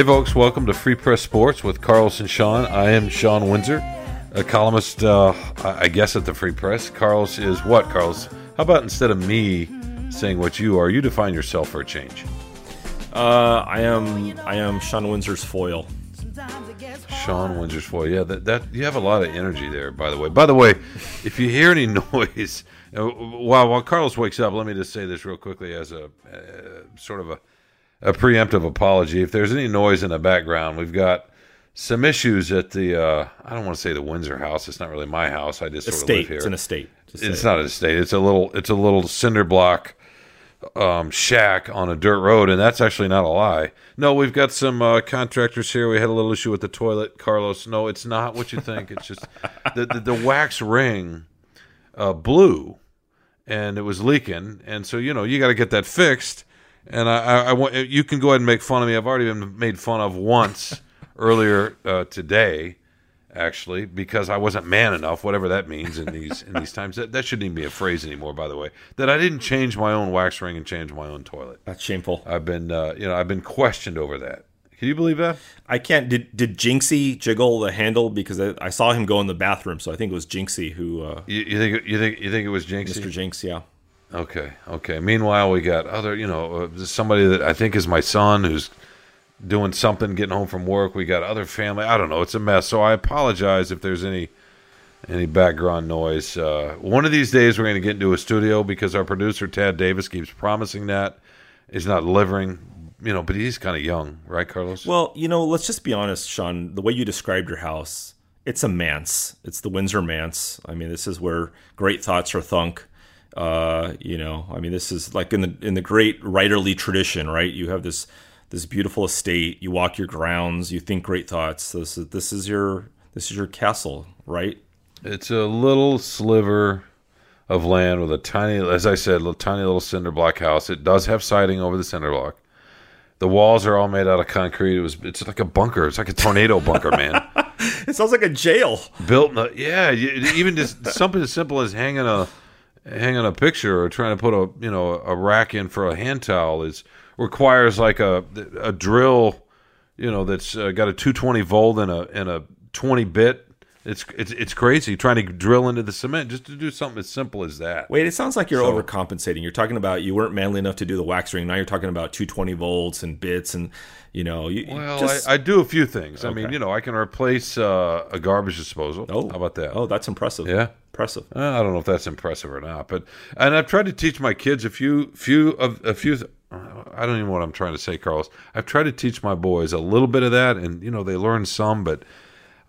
Hey, folks, welcome to Free Press Sports with Carlos and Sean. I am Shawn Windsor, a columnist, uh, I guess, at the Free Press. Carlos is what, Carlos? How about instead of me saying what you are, you define yourself for a change? Uh, I am I am Shawn Windsor's foil. Shawn Windsor's foil. Yeah, that, that you have a lot of energy there. By the way, by the way, if you hear any noise, uh, while while Carlos wakes up, let me just say this real quickly as a uh, sort of a a preemptive apology. If there's any noise in the background, we've got some issues at the uh, I don't want to say the Windsor house. It's not really my house. I just sort Estate. of live here. It's an estate. It's say it. not an estate. It's a little. It's a little cinder block um, shack on a dirt road, and that's actually not a lie. No, we've got some uh, contractors here. We had a little issue with the toilet, Carlos. No, it's not what you think. It's just the the, the wax ring uh, blew, and it was leaking, and so you know you got to get that fixed. And I, I, want you can go ahead and make fun of me. I've already been made fun of once earlier uh, today, actually, because I wasn't man enough, whatever that means in these in these times. That, that shouldn't even be a phrase anymore, by the way. That I didn't change my own wax ring and change my own toilet. That's shameful. I've been, uh, you know, I've been questioned over that. Can you believe that? I can't. Did did Jinxie jiggle the handle because I, I saw him go in the bathroom, so I think it was Jinxie who uh, You, you think you think you think it was Jinxie? Mr. Jinx. Yeah. Okay, okay. Meanwhile, we got other, you know, uh, somebody that I think is my son who's doing something, getting home from work. We got other family. I don't know. It's a mess. So I apologize if there's any any background noise. Uh, one of these days, we're going to get into a studio because our producer Tad Davis keeps promising that he's not delivering. You know, but he's kind of young, right, Carlos? Well, you know, let's just be honest, Sean. The way you described your house, it's a manse. It's the Windsor manse. I mean, this is where great thoughts are thunk. Uh, you know, I mean, this is like in the in the great writerly tradition, right? You have this this beautiful estate. You walk your grounds. You think great thoughts. This is this is your this is your castle, right? It's a little sliver of land with a tiny, as I said, little, tiny little cinder block house. It does have siding over the cinder block. The walls are all made out of concrete. It was, it's like a bunker. It's like a tornado bunker, man. It sounds like a jail. Built, in a, yeah. Even just something as simple as hanging a hanging a picture or trying to put a you know a rack in for a hand towel is requires like a a drill, you know, that's uh, got a 220 volt and a and a 20 bit. It's it's it's crazy trying to drill into the cement just to do something as simple as that. Wait, it sounds like you're So- overcompensating. You're talking about you weren't manly enough to do the wax ring. Now you're talking about 220 volts and bits, and you know, you Well, just, I, I do a few things. I mean, you know, I can replace uh, a garbage disposal. oh, how about that? Oh, that's impressive. Yeah. impressive. Uh, I don't know if that's impressive or not, but and I've tried to teach my kids a few few of a few. I don't even know what I'm trying to say, Carlos. I've tried to teach my boys a little bit of that, and you know they learn some, but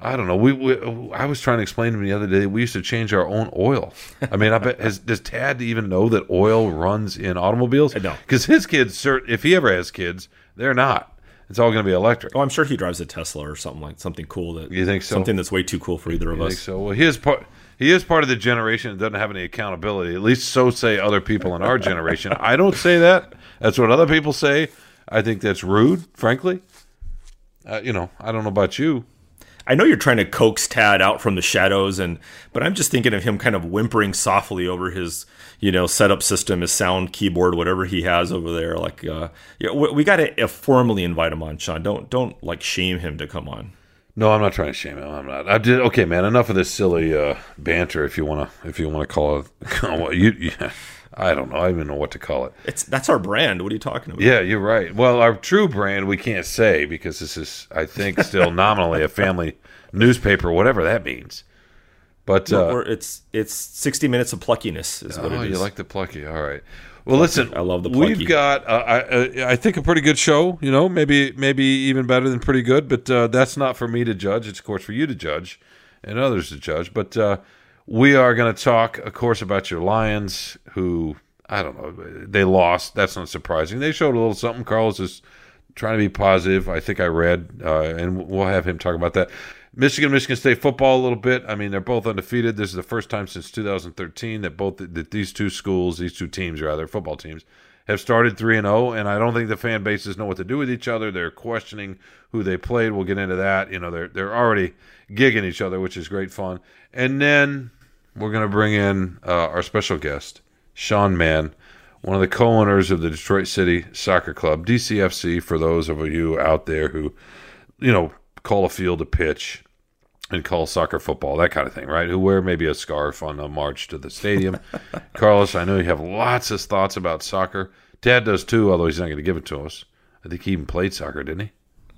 I don't know. We, we I was trying to explain to him the other day. We used to change our own oil. I mean, I bet has, does Tad even know that oil runs in automobiles? No. because his kids, if he ever has kids, they're not. It's all going to be electric. Oh, I'm sure he drives a Tesla or something like something cool. That You think so? Something that's way too cool for either of I us. so. Well, he is part. He is part of the generation that doesn't have any accountability. At least so say other people in our generation. I don't say that. That's what other people say. I think that's rude, frankly. Uh, you know, I don't know about you. I know you're trying to coax Tad out from the shadows, and but I'm just thinking of him kind of whimpering softly over his, you know, setup system, his sound keyboard, whatever he has over there. Like, uh, yeah, we, we got to formally invite him on, Sean. Don't don't like shame him to come on. No, I'm not trying to shame him. I'm not. I did. Okay, man. Enough of this silly uh, banter. If you want to, if you want to call it, you, yeah, I don't know. I don't even know what to call it. It's that's our brand. What are you talking about? Yeah, you're right. Well, our true brand we can't say because this is, I think, still nominally a family newspaper, whatever that means. But uh, or it's it's 60 minutes of pluckiness is what oh, it is. you like the plucky? All right. Well, listen, I love the plucky. We've got, uh, I, uh, I think, a pretty good show. You know, maybe maybe even better than pretty good. But uh, that's not for me to judge. It's of course for you to judge and others to judge. But uh, we are going to talk, of course, about your Lions, who I don't know. They lost. That's not surprising. They showed a little something. Carlos is trying to be positive. I think I read, uh, and we'll have him talk about that. Michigan, Michigan State football a little bit. I mean, they're both undefeated. This is the first time since 2013 that both that these two schools, these two teams, rather football teams, have started three and zero. And I don't think the fan bases know what to do with each other. They're questioning who they played. We'll get into that. You know, they're they're already gigging each other, which is great fun. And then we're gonna bring in uh, our special guest, Sean Mann one of the co-owners of the Detroit City Soccer Club, DCFC. For those of you out there who, you know, call a field a pitch and call soccer football, that kind of thing, right? Who wear maybe a scarf on a march to the stadium. Carlos, I know you have lots of thoughts about soccer. Dad does too, although he's not going to give it to us. I think he even played soccer, didn't he?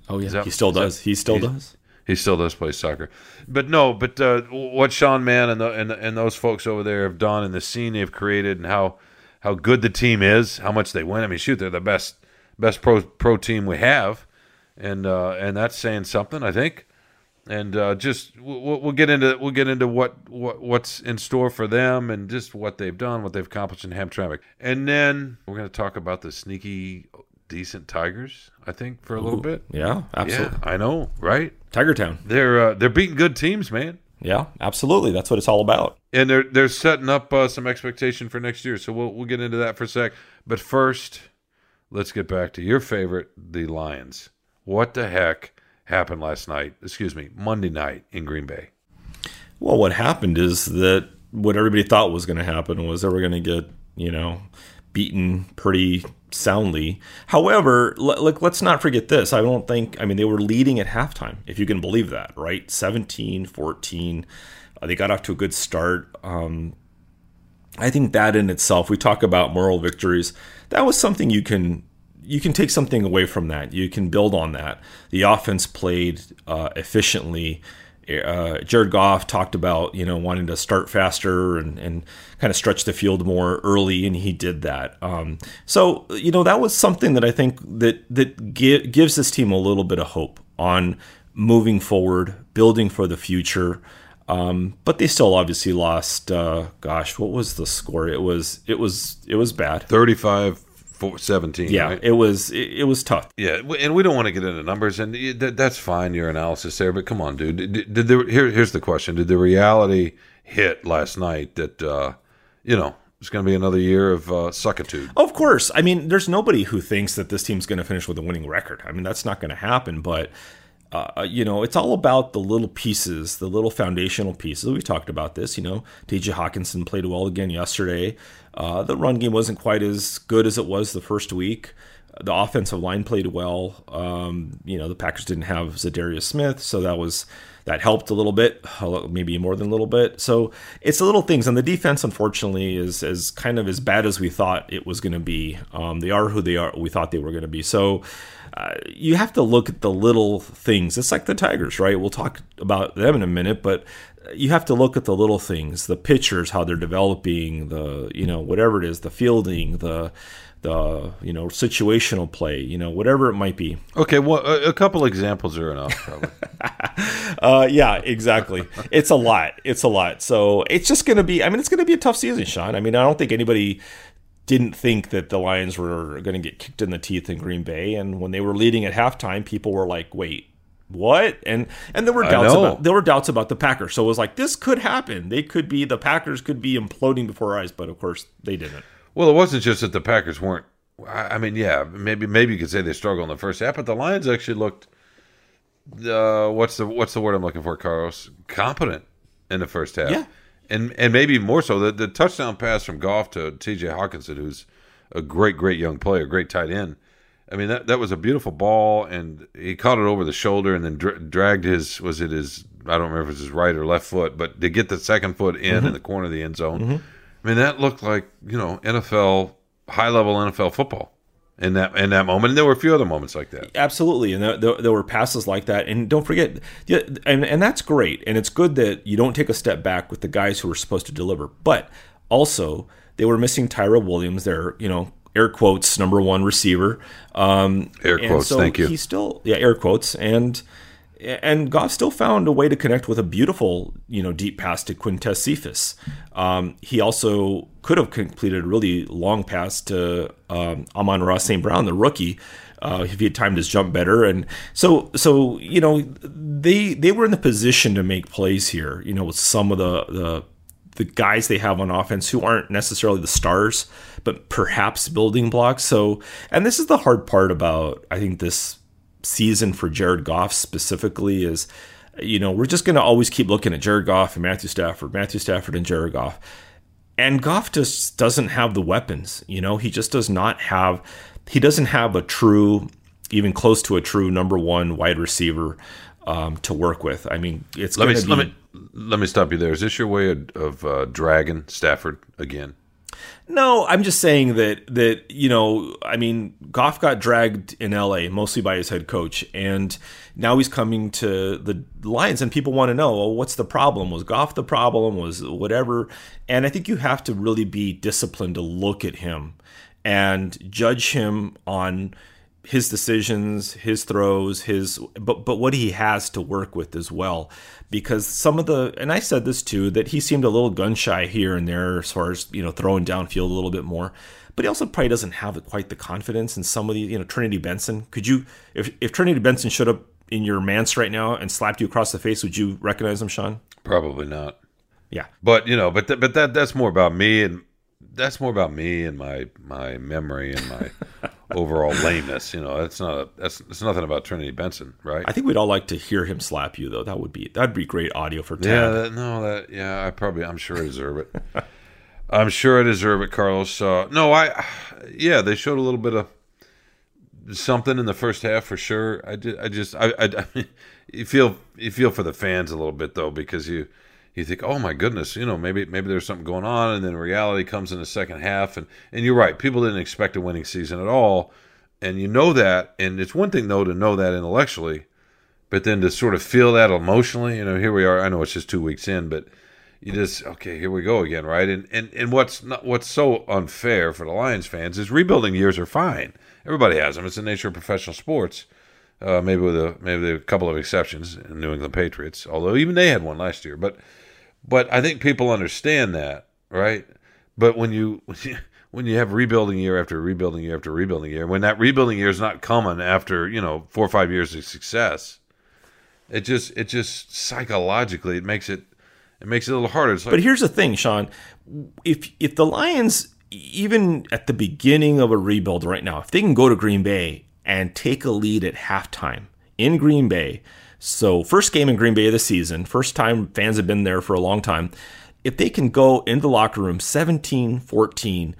Oh yeah, that- he still is that- does. he still does. He still does play soccer, but no. But uh, what Sean Mann and, the, and and those folks over there have done, and the scene they've created, and how how good the team is, how much they win. I mean, shoot, they're the best best pro pro team we have, and uh, and that's saying something, I think. And uh, just we'll, we'll get into we'll get into what, what what's in store for them, and just what they've done, what they've accomplished in Hamtramck, and then we're going to talk about the sneaky, decent Tigers. I think for a little bit. Yeah, absolutely. Yeah, I know, right? Tiger Town. They're uh, they're beating good teams, man, Yeah, absolutely. That's what it's all about. and they're they're setting up uh, some expectation for next year. So we'll we'll get into that for a sec. But first, let's get back to your favorite, the Lions. What the heck happened last night? Excuse me, Monday night in Green Bay. Well, what happened is that what everybody thought was going to happen was they were going to get, you know, beaten pretty soundly. However, look, let's not forget this. I don't think, I mean, they were leading at halftime, if you can believe that, right? 17, 14. Uh, they got off to a good start. Um, I think that in itself, we talk about moral victories. That was something you can you can take something away from that. You can build on that. The offense played uh, efficiently. Uh, Jared Goff talked about you know wanting to start faster and, and kind of stretch the field more early, and he did that. Um, so you know that was something that I think that that gi- gives this team a little bit of hope on moving forward, building for the future. Um, but they still obviously lost. Uh, gosh, what was the score? It was it was it was bad. 35 17. Yeah, right? it was it, it was tough. Yeah, and we don't want to get into numbers, and that's fine, your analysis there. But come on, dude. Did, did the, here, here's the question: Did the reality hit last night that uh, you know it's going to be another year of uh, suckitude? Of course, I mean, there's nobody who thinks that this team's going to finish with a winning record. I mean, that's not going to happen. But uh, you know, it's all about the little pieces, the little foundational pieces. We talked about this. You know, T.J. Hockenson played well again yesterday. Uh, the run game wasn't quite as good as it was the first week. The offensive line played well. Um, you know, the Packers didn't have Za'Darius Smith, so that was that helped a little bit, maybe more than a little bit. So it's the little things, and the defense, unfortunately, is is kind of as bad as we thought it was going to be. Um, they are who they are. We thought they were going to be. So uh, you have to look at the little things. It's like the Tigers, right? We'll talk about them in a minute, but you have to look at the little things, the pitchers, how they're developing, the you know whatever it is, the fielding, the the you know situational play, you know whatever it might be. Okay, well, a, a couple examples are enough, probably. Uh, yeah, exactly. it's a lot. It's a lot. So it's just going to be. I mean, it's going to be a tough season, Sean. I mean, I don't think anybody didn't think that the Lions were going to get kicked in the teeth in Green Bay, and when they were leading at halftime, people were like, "Wait." What and and there were doubts about there were doubts about the Packers, so it was like this could happen. They could be the Packers could be imploding before our eyes, but of course they didn't. well, it wasn't just that the Packers weren't. I mean, yeah, maybe maybe you could say they struggled in the first half, but the Lions actually looked. Uh, what's the what's the word I'm looking for, Carlos? Competent in the first half. Yeah. And and maybe more so the the touchdown pass from Goff to T.J. Hockenson, who's a great great young player, great tight end. I mean that that was a beautiful ball, and he caught it over the shoulder and then dra- dragged his was it his I don't remember if it was his right or left foot, but to get the second foot in in mm-hmm. the corner of the end zone. Mm-hmm. I mean that looked like you know NFL high level NFL football in that in that moment, and there were a few other moments like that. Absolutely, and there, there, there were passes like that. And don't forget, and and that's great, and it's good that you don't take a step back with the guys who are supposed to deliver. But also, they were missing Tyrell Williams, their you know air quotes number one receiver. Um, Air quotes, so thank you. He still, yeah, air quotes, and and Goff still found a way to connect with a beautiful, you know, deep pass to Quintez Cephus. Um, he also could have completed a really long pass to um, Amon-Ra St. Brown, the rookie, uh, if he had timed his jump better. And so, so you know, they they were in the position to make plays here. You know, with some of the the the guys they have on offense who aren't necessarily the stars, but perhaps building blocks. So, and this is the hard part about I think this season for Jared Goff specifically is, you know, we're just going to always keep looking at Jared Goff and Matthew Stafford, Matthew Stafford and Jared Goff. And Goff just doesn't have the weapons. You know, he just does not have, he doesn't have a true, even close to a true number one wide receiver um, to work with. I mean, it's let me, be, let me let me stop you there. Is this your way of, of uh, dragging Stafford again? No, I'm just saying that that you know, I mean, Goff got dragged in LA mostly by his head coach, and now he's coming to the Lions, and people want to know, well, what's the problem? Was Goff the problem? Was whatever? And I think you have to really be disciplined to look at him and judge him on his decisions, his throws, his but but what he has to work with as well. Because some of the and I said this too that he seemed a little gun shy here and there as far as you know throwing downfield a little bit more. But he also probably doesn't have quite the confidence in some of the you know Trinity Benson. Could you if if Trinity Benson showed up in your manse right now and slapped you across the face, would you recognize him, Sean? Probably not. Yeah, but you know, but th- but that that's more about me and that's more about me and my my memory and my overall lameness. You know, that's not a, that's it's nothing about Trinity Benson, right? I think we'd all like to hear him slap you though. That would be that'd be great audio for Tad. Yeah, that, no, that yeah, I probably I'm sure I deserve it. I'm sure I deserve it, Carlos. Uh, no, I yeah, they showed a little bit of something in the first half for sure. I did. I just I I, I mean, you feel you feel for the fans a little bit though because you you think, oh my goodness, you know, maybe maybe there's something going on, and then reality comes in the second half, and and you're right, people didn't expect a winning season at all, and you know that, and it's one thing though to know that intellectually, but then to sort of feel that emotionally, you know, here we are. I know it's just two weeks in, but you just okay, here we go again, right? And and and what's not what's so unfair for the Lions fans is rebuilding years are fine. Everybody has them. It's the nature of professional sports. Uh, maybe with a maybe a couple of exceptions, New England Patriots, although even they had one last year, but but I think people understand that, right? But when you when you have rebuilding year after rebuilding year after rebuilding year, when that rebuilding year is not coming after you know four or five years of success, it just it just psychologically it makes it it makes it a little harder. Like, but here's the thing, Sean. If if the Lions even at the beginning of a rebuild right now, if they can go to Green Bay and take a lead at halftime in Green Bay so, first game in Green Bay of the season, first time fans have been there for a long time. If they can go into the locker room 17 14,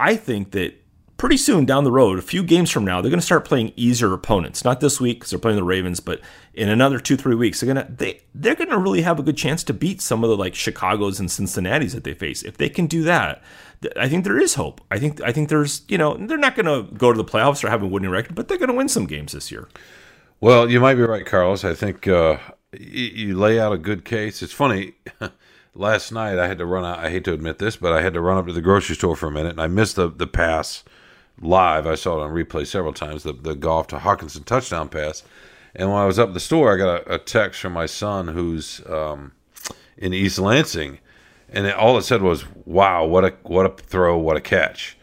I think that pretty soon down the road, a few games from now, they're going to start playing easier opponents. Not this week because they're playing the Ravens, but in another two three weeks, they're gonna they they're going to really have a good chance to beat some of the like Chicago's and Cincinnati's that they face. If they can do that, I think there is hope. I think I think there's you know they're not going to go to the playoffs or have a winning record, but they're going to win some games this year. Well, you might be right, Carlos. I think uh, you, lay out a good case. It's funny. Last night I had to run out. I hate to admit this, but I had to run up to the grocery store for a minute, and I missed the the pass live. I saw it on replay several times. The the Goff to Hockenson touchdown pass. And when I was up the store, I got a, a text from my son who's um, in East Lansing, and it, all it said was, "Wow, what a what a throw, what a catch."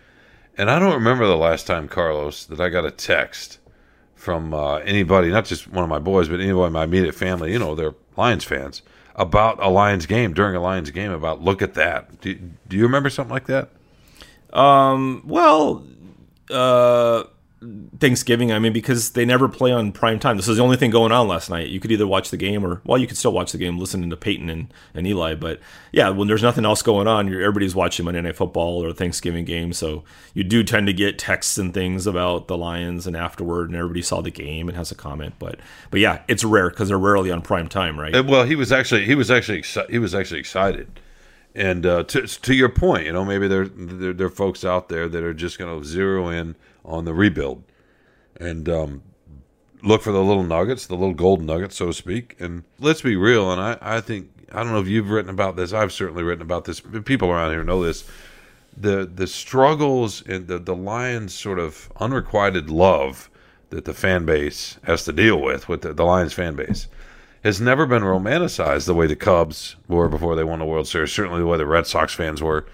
And I don't remember the last time, Carlos, that I got a text from uh, anybody, not just one of my boys, but anybody in my immediate family, you know, they're Lions fans, about a Lions game, during a Lions game, about look at that. Do, do you remember something like that? Um, well, uh, Thanksgiving. I mean, because they never play on prime time. This is the only thing going on last night. You could either watch the game or, well, you could still watch the game listening to Peyton and, and Eli. But yeah, when there's nothing else going on, everybody's watching Monday Night Football or Thanksgiving game. So you do tend to get texts and things about the Lions and afterward, and everybody saw the game and has a comment. But but yeah, it's rare because they're rarely on prime time, right? Uh, well, he was actually he was actually he was actually excited. And uh, to to your point, you know, maybe there there, there are folks out there that are just going to zero in on the rebuild and um, look for the little nuggets, the little gold nuggets, so to speak. And let's be real. And I, I think I don't know if you've written about this. I've certainly written about this. People around here know this. The the struggles and the the Lions' sort of unrequited love that the fan base has to deal with with the, the Lions fan base has never been romanticized the way the Cubs were before they won the World Series. Certainly the way the Red Sox fans were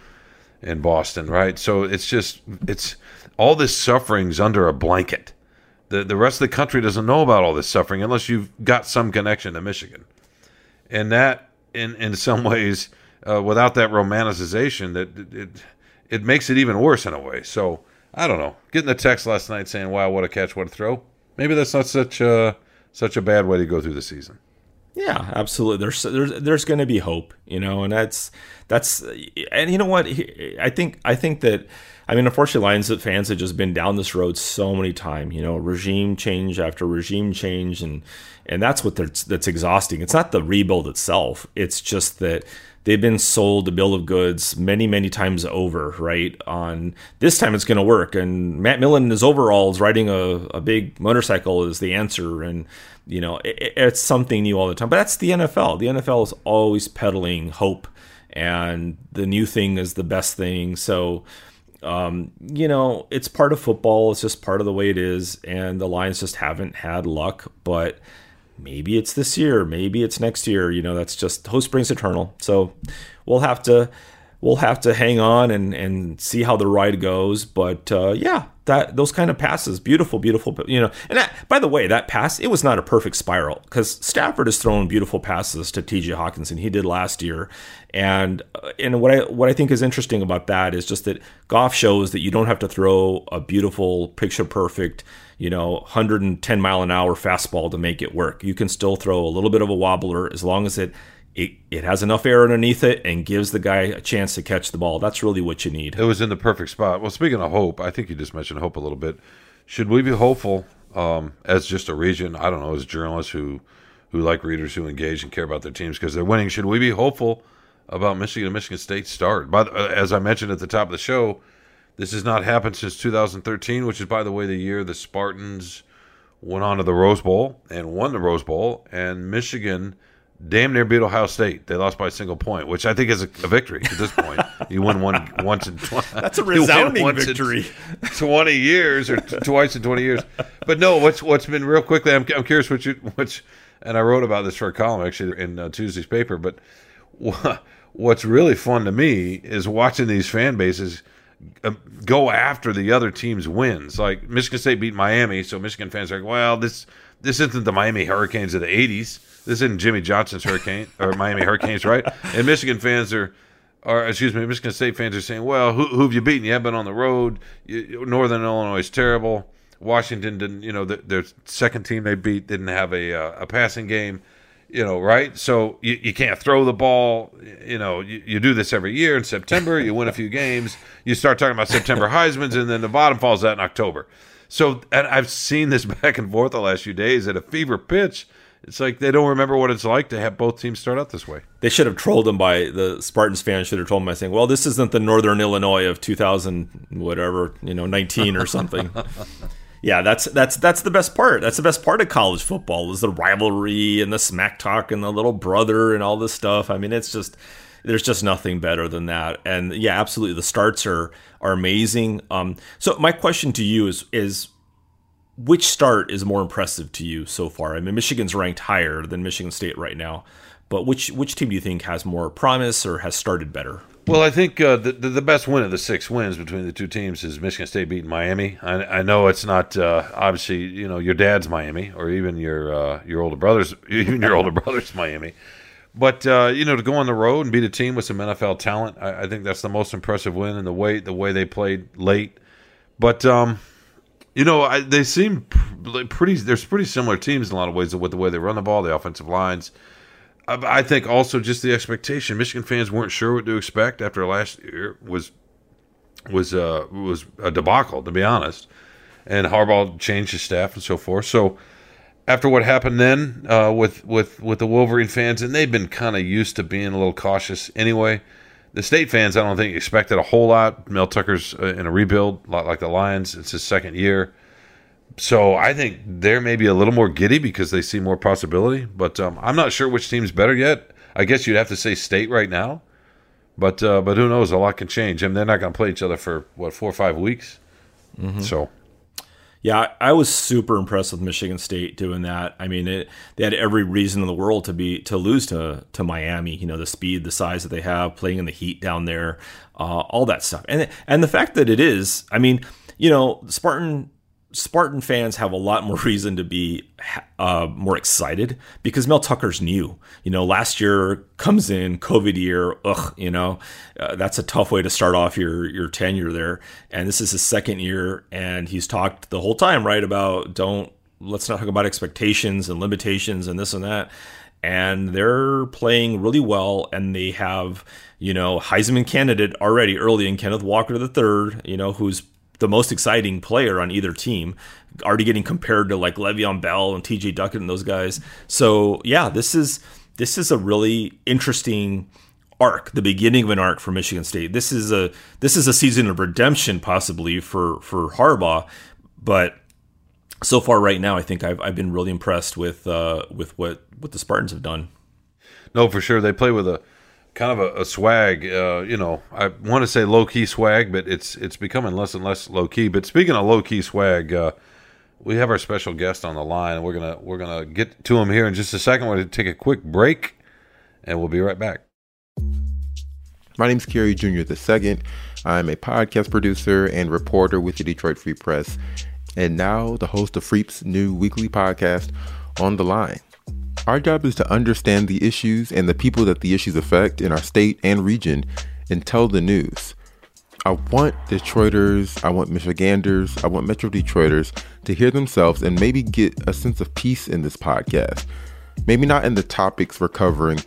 in Boston, right? So it's just it's all this suffering's under a blanket. The the rest of the country doesn't know about all this suffering unless you've got some connection to Michigan, and that in in some ways, uh, without that romanticization, that it, it it makes it even worse in a way. So I don't know. Getting the text last night saying, "Wow, what a catch, what a throw." Maybe that's not such a such a bad way to go through the season. Yeah, absolutely. There's there's there's going to be hope, you know, and that's that's and you know what I think I think that I mean, unfortunately, Lions fans have just been down this road so many times. You know, regime change after regime change, and and that's what that's exhausting. It's not the rebuild itself; it's just that they've been sold a bill of goods many, many times over, right? On this time it's going to work. And Matt Millen in his overalls riding a, a big motorcycle is the answer. And, you know, it, it's something new all the time. But that's the NFL. The NFL is always peddling hope, and the new thing is the best thing. So, um, you know, it's part of football. It's just part of the way it is. And the Lions just haven't had luck. But, maybe it's this year, maybe it's next year. You know, that's just hope springs eternal. So we'll have to we'll have to hang on and and see how the ride goes. But uh, yeah, that those kind of passes, beautiful, beautiful. You know, and that, by the way, that pass it was not a perfect spiral because Stafford has thrown beautiful passes to T.J. Hockenson. He did last year, and uh, and what I what I think is interesting about that is just that Goff shows that you don't have to throw a beautiful, picture perfect you know, 110 mile an hour fastball to make it work. You can still throw a little bit of a wobbler as long as it it, it has enough air underneath it and gives the guy a chance to catch the ball. That's really what you need. It was in the perfect spot. Well, speaking of hope, I think you just mentioned hope a little bit. Should we be hopeful um, as just a region? I don't know, as journalists who who like readers who engage and care about their teams because they're winning. Should we be hopeful about Michigan and Michigan State start? But uh, as I mentioned at the top of the show, this has not happened since 2013, which is, by the way, the year the Spartans went on to the Rose Bowl and won the Rose Bowl, and Michigan damn near beat Ohio State. They lost by a single point, which I think is a, a victory at this point. you win one once in twenty. That's a resounding victory. Twenty years or t- twice in twenty years. But no, what's what's been real quickly. I'm, I'm curious what you which, and I wrote about this for a column actually in uh, Tuesday's paper. But what's really fun to me is watching these fan bases um, go after the other team's wins. Like Michigan State beat Miami, so Michigan fans are like, well, this this isn't the Miami Hurricanes of the '80s. This isn't Jimmy Johnson's Hurricane or Miami Hurricanes, right? And Michigan fans are, or excuse me, Michigan State fans are saying, well, who, who have you beaten? You have been on the road. You, Northern Illinois is terrible. Washington didn't, you know, the, their second team they beat didn't have a uh, a passing game you know, right? So you, you can't throw the ball. You know, you, you do this every year in September. You win a few games. You start talking about September Heisman's, and then the bottom falls out in October. So, and I've seen this back and forth the last few days at a fever pitch. It's like they don't remember what it's like to have both teams start out this way. They should have trolled them by the Spartans fans should have told them by saying, "Well, this isn't the Northern Illinois of 2000 whatever, you know, 19 or something." yeah, that's that's that's the best part. That's the best part of college football is the rivalry and the smack talk and the little brother and all this stuff. I mean, it's just there's just nothing better than that. And yeah, absolutely, the starts are are amazing. Um, so my question to you is is which start is more impressive to you so far? I mean, Michigan's ranked higher than Michigan State right now, but which which team do you think has more promise or has started better? Well, I think uh, the, the best win of the six wins between the two teams is Michigan State beating Miami. I, I know it's not uh, obviously you know your dad's Miami or even your uh, your older brothers even your older brother's Miami, but uh, you know to go on the road and beat a team with some NFL talent, I, I, think that's the most impressive win and the way the way they played late. But um, you know I, they seem pretty. There's pretty similar teams in a lot of ways with the way they run the ball, the offensive lines. I think also just the expectation. Michigan fans weren't sure what to expect after last year was was uh, was a debacle, to be honest. And Harbaugh changed his staff and so forth. So after what happened then uh, with with with the Wolverine fans, and they've been kind of used to being a little cautious anyway. The state fans, I don't think expected a whole lot. Mel Tucker's uh, in a rebuild, a lot like the Lions. It's his second year so I think they're maybe a little more giddy because they see more possibility. But um, I'm not sure which team's better yet. I guess you'd have to say state right now. But uh, but who knows? A lot can change. I mean, they're not going to play each other for what four or five weeks. Mm-hmm. So Yeah, I was super impressed with Michigan State doing that. I mean, it, they had every reason in the world to be to lose to to Miami. You know, the speed, the size that they have, playing in the heat down there, uh, all that stuff, and and the fact that it is. I mean, you know, Spartan Spartan fans have a lot more reason to be uh, more excited because Mel Tucker's new. You know, last year comes in COVID year. Ugh, you know, uh, that's a tough way to start off your your tenure there. And this is his second year, and he's talked the whole time right about don't let's not talk about expectations and limitations and this and that. And they're playing really well, and they have you know Heisman candidate already early in Kenneth Walker the third. You know who's the most exciting player on either team, already getting compared to like Le'Veon Bell and T.J. Duckett and those guys. So yeah, this is this is a really interesting arc, the beginning of an arc for Michigan State. This is a this is a season of redemption possibly for for Harbaugh, but so far right now, I think I've I've been really impressed with uh, with what what the Spartans have done. No, for sure, they play with a kind of a, a swag. Uh, you know, I want to say low key swag, but it's it's becoming less and less low key. But speaking of low key swag, uh, we have our special guest on the line. We're gonna we're gonna get to him here in just a second. We're gonna take a quick break, and we'll be right back. My name is Kerry Jr. II. I'm a podcast producer and reporter with the Detroit Free Press, and now the host of Freep's new weekly podcast, On the Line. Our job is to understand the issues and the people that the issues affect in our state and region and tell the news. I want Detroiters, I want Michiganders, I want Metro Detroiters to hear themselves and maybe get a sense of peace in this podcast. Maybe not in the topics we're covering,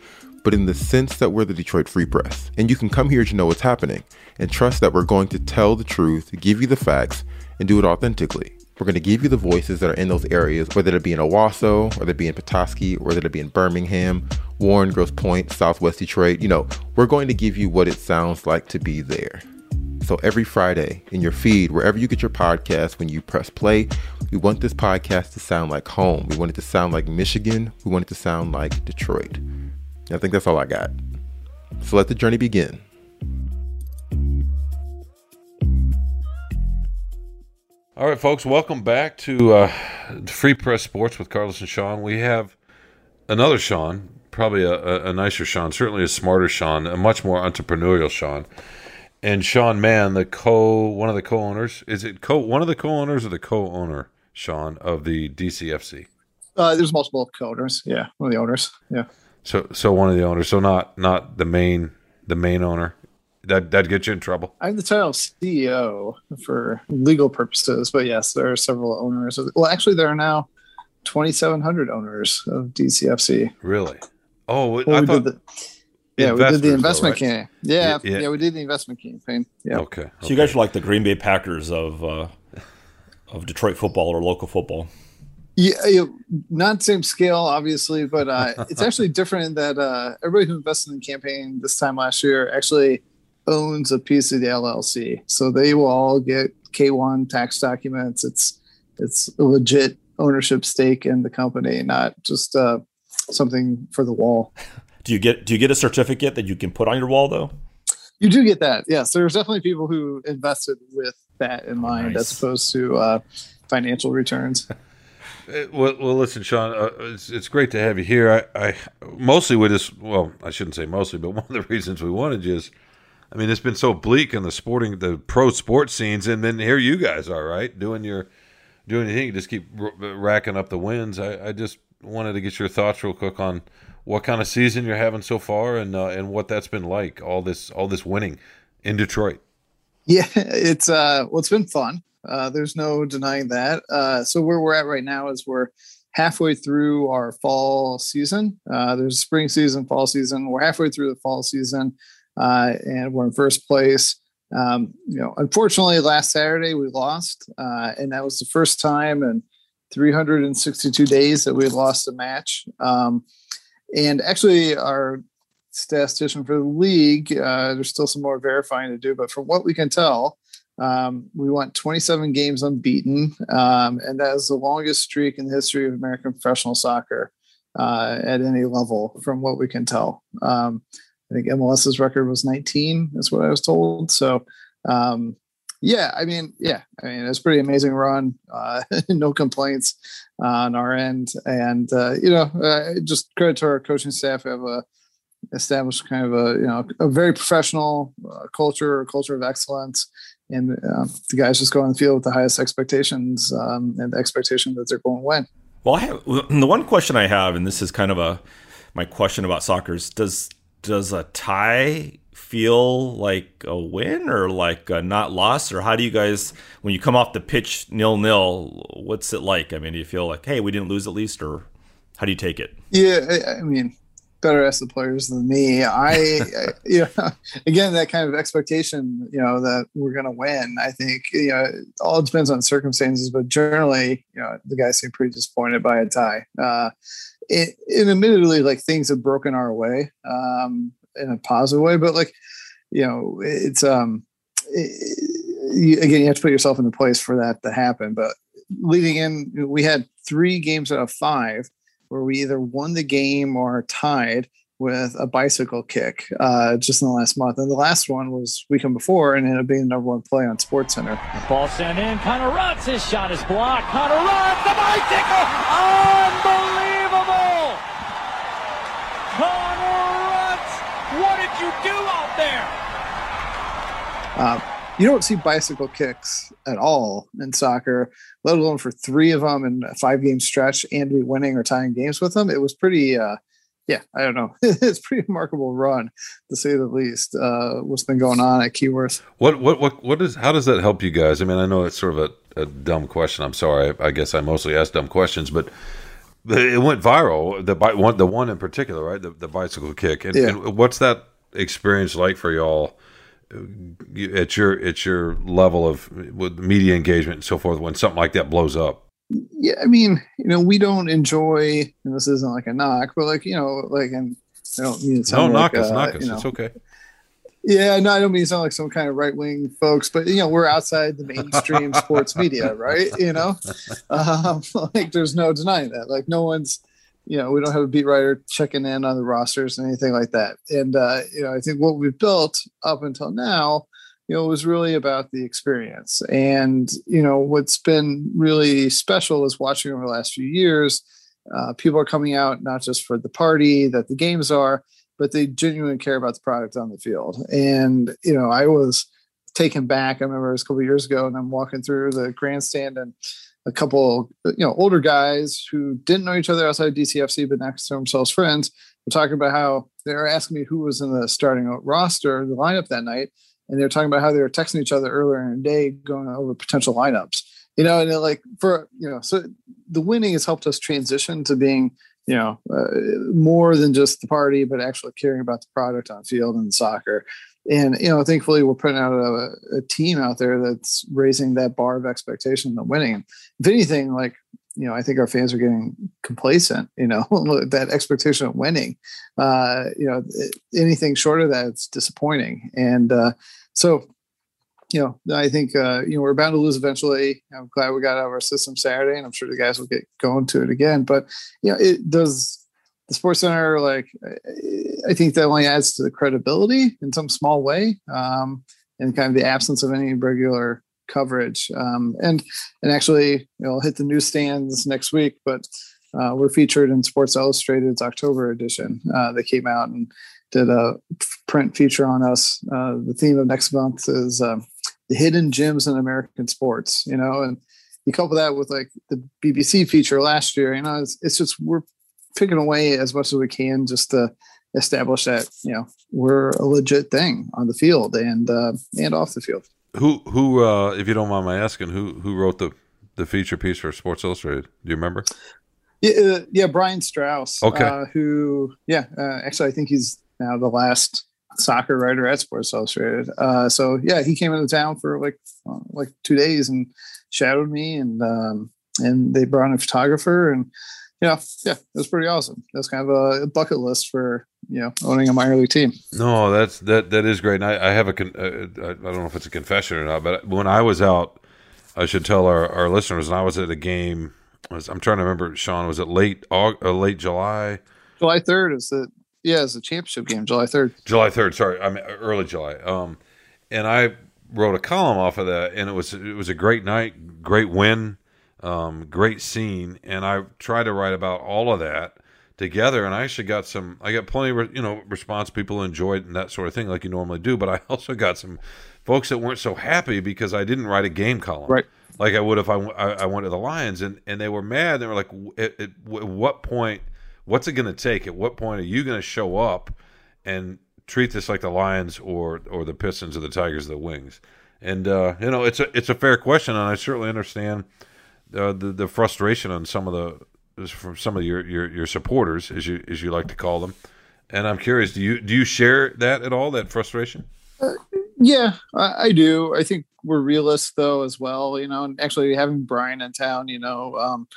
but in the sense that we're the Detroit Free Press. And you can come here to know what's happening and trust that we're going to tell the truth, give you the facts, and do it authentically. We're going to give you the voices that are in those areas, whether it be in Owosso, whether it be in Petoskey, whether it be in Birmingham, Warren, Grosse Pointe, Southwest Detroit. You know, we're going to give you what it sounds like to be there. So every Friday in your feed, wherever you get your podcast, when you press play, we want this podcast to sound like home. We want it to sound like Michigan. We want it to sound like Detroit. I think that's all I got. So let the journey begin. All right, folks, welcome back to uh, Free Press Sports with Carlos and Sean. We have another Sean, probably a, a, nicer Sean, certainly a smarter Sean, a much more entrepreneurial Sean, and Sean Mann, the co one of the co-owners. Is it co one of the co-owners or the co-owner Sean of the DCFC? Uh, there's multiple co-owners. Yeah, one of the owners. Yeah. So so one of the owners. So not not the main the main owner that that get you in trouble. I have the title CEO for legal purposes, but yes, there are several owners. Well, actually, there are now 2,700 owners of DCFC. Really? Oh, well, I thought. The, yeah, we did the investment though, right? campaign. Yeah, yeah, yeah, we did the investment campaign. Yeah. Okay, okay. So you guys are like the Green Bay Packers of uh, of Detroit football or local football. Yeah, not same scale, obviously, but uh, it's actually different that uh, everybody who invested in the campaign this time last year actually owns a piece of the LLC, so they will all get K1 tax documents. It's it's a legit ownership stake in the company, not just uh, something for the wall. Do you get do you get a certificate that you can put on your wall though? You do get that. Yes, there's definitely people who invested with that in mind nice. as opposed to uh, financial returns. Uh, well, well, listen, Sean. Uh, it's, it's great to have you here. I, I mostly with this. Well, I shouldn't say mostly, but one of the reasons we wanted you is I mean, it's been so bleak in the sporting, the pro sports scenes, and then here you guys are, right, doing your, doing your thing. You just keep r- racking up the wins. I, I, just wanted to get your thoughts real quick on what kind of season you're having so far, and uh, and what that's been like. All this, all this winning in Detroit. Yeah, it's uh, well, it's been fun. Uh, there's no denying that. Uh, so where we're at right now is we're halfway through our fall season. Uh, there's spring season, fall season. We're halfway through the fall season uh, and we're in first place. Um, you know, unfortunately, last Saturday we lost, uh, and that was the first time in 362 days that we lost a match. Um, and actually, our statistician for the league, uh, there's still some more verifying to do, but from what we can tell, um, we went 27 games unbeaten, um, and that is the longest streak in the history of American professional soccer uh, at any level, from what we can tell. I think MLS's record was 19, is what I was told. So, um, Yeah, I mean, yeah, I mean, it's pretty amazing run. Uh, no complaints on our end, and uh, you know, uh, just credit to our coaching staff. We have a established kind of a you know a very professional uh, culture, a culture of excellence, and uh, the guys just go on the field with the highest expectations um, and the expectation that they're going to win. Well, I have, the one question I have, and this is kind of a my question about soccer is does does a tie feel like a win or like a not loss? Or how do you guys when you come off the pitch nil nil what's it like? I mean do you feel like hey we didn't lose at least or how do you take it? Yeah i, mean better ask the players than me. I, I you know again that kind of expectation you know that we're going to win i think you know all depends on circumstances but generally you know the guys seem pretty disappointed by a tie. Uh it, and admittedly like things have broken our way um in a positive way but like you know it's um it, you, again you have to put yourself in the place for that to happen but leading in we had three games out of five where we either won the game or tied with a bicycle kick uh, just in the last month. And the last one was weekend before and ended up being the number one play on Sports Center. Ball sent in. Connor Rutz. His shot is blocked. Connor Rutz. The bicycle. Unbelievable. Connor Rutz. What did you do out there? Uh, you don't see bicycle kicks at all in soccer, let alone for three of them in a five game stretch and be winning or tying games with them. It was pretty, uh, yeah, I don't know. it's pretty remarkable run to say the least. Uh, what's been going on at Keyworth? What what what what is? How does that help you guys? I mean, I know it's sort of a, a dumb question. I'm sorry. I, I guess I mostly ask dumb questions, but it went viral. The one, the one in particular, right? The, the bicycle kick. And, Yeah. and what's that experience like for y'all? At your at your level of with media engagement and so forth, when something like that blows up. yeah, I mean, you know, we don't enjoy, and this isn't like a knock, but like, you know, like, and I don't mean to No, knock like, us, uh, knock us. you know, It's okay. Yeah, no, I don't mean to sound like some kind of right wing folks, but you know, we're outside the mainstream sports media, right? You know, um, like there's no denying that. Like no one's, you know, we don't have a beat writer checking in on the rosters and anything like that. And uh, you know, I think what we've built up until now, you know, was really about the experience. And you know, what's been really special is watching over the last few years. Uh, people are coming out not just for the party that the games are, but they genuinely care about the product on the field. And you know, I was taken back. I remember it was a couple years ago, and I'm walking through the grandstand, and a couple, you know, older guys who didn't know each other outside of DCFC, but next to themselves friends, were talking about how they were asking me who was in the starting roster, the lineup that night, and they were talking about how they were texting each other earlier in the day, going over potential lineups. You know, and like for you know, so the winning has helped us transition to being you know, uh, more than just the party, but actually caring about the product on field and soccer. And you know, thankfully, we're putting out a, a team out there that's raising that bar of expectation of winning. If anything, like you know, I think our fans are getting complacent. You know, that expectation of winning. Uh, you know, anything short of that, it's disappointing. And uh, so, you know, I think uh, you know we're bound to lose eventually. I'm glad we got out of our system Saturday, and I'm sure the guys will get going to it again. But you know, it does the Sports Center like I think that only adds to the credibility in some small way, um, and kind of the absence of any regular coverage. Um, and and actually, it'll hit the newsstands next week, but. Uh, we're featured in Sports Illustrated's October edition. Uh, they came out and did a print feature on us. Uh, the theme of next month is um, the hidden gems in American sports, you know, and you couple that with like the BBC feature last year, you know, it's, it's just we're picking away as much as we can just to establish that you know we're a legit thing on the field and uh, and off the field. Who who uh, if you don't mind my asking, who who wrote the the feature piece for Sports Illustrated? Do you remember? Yeah, uh, yeah, Brian Straus. Okay. Uh, who, yeah, uh, actually, I think he's now the last soccer writer at Sports Illustrated. Uh, so yeah, he came into town for like like two days and shadowed me, and um, and they brought in a photographer, and know, yeah, it was pretty awesome. That's kind of a bucket list for you know owning a minor league team. No, that's that that is great. And I, I have a con- uh, I I don't know if it's a confession or not, but when I was out, I should tell our, our listeners. And I was at a game. I was, I'm trying to remember, Sean. Was it late Aug- uh, late July? July third is the yeah, it's a championship game. July third. July third. Sorry, I mean early July. Um, and I wrote a column off of that, and it was it was a great night, great win, um, great scene, and I tried to write about all of that together, and I actually got some. I got plenty of you know response. People enjoyed and that sort of thing, like you normally do. But I also got some folks that weren't so happy because I didn't write a game column, Right. Like I would if I, I, I went to the Lions, and and they were mad. They were like, at, at what point? What's it going to take? At what point are you going to show up and treat this like the Lions or or the Pistons or the Tigers or the Wings? And uh, you know, it's a it's a fair question, and I certainly understand uh, the the frustration on some of the from some of your, your your supporters, as you as you like to call them. And I'm curious, do you do you share that at all? That frustration? Yeah, I, I do. I think we're realists though as well. You know, and actually having Brian in town, you know, um,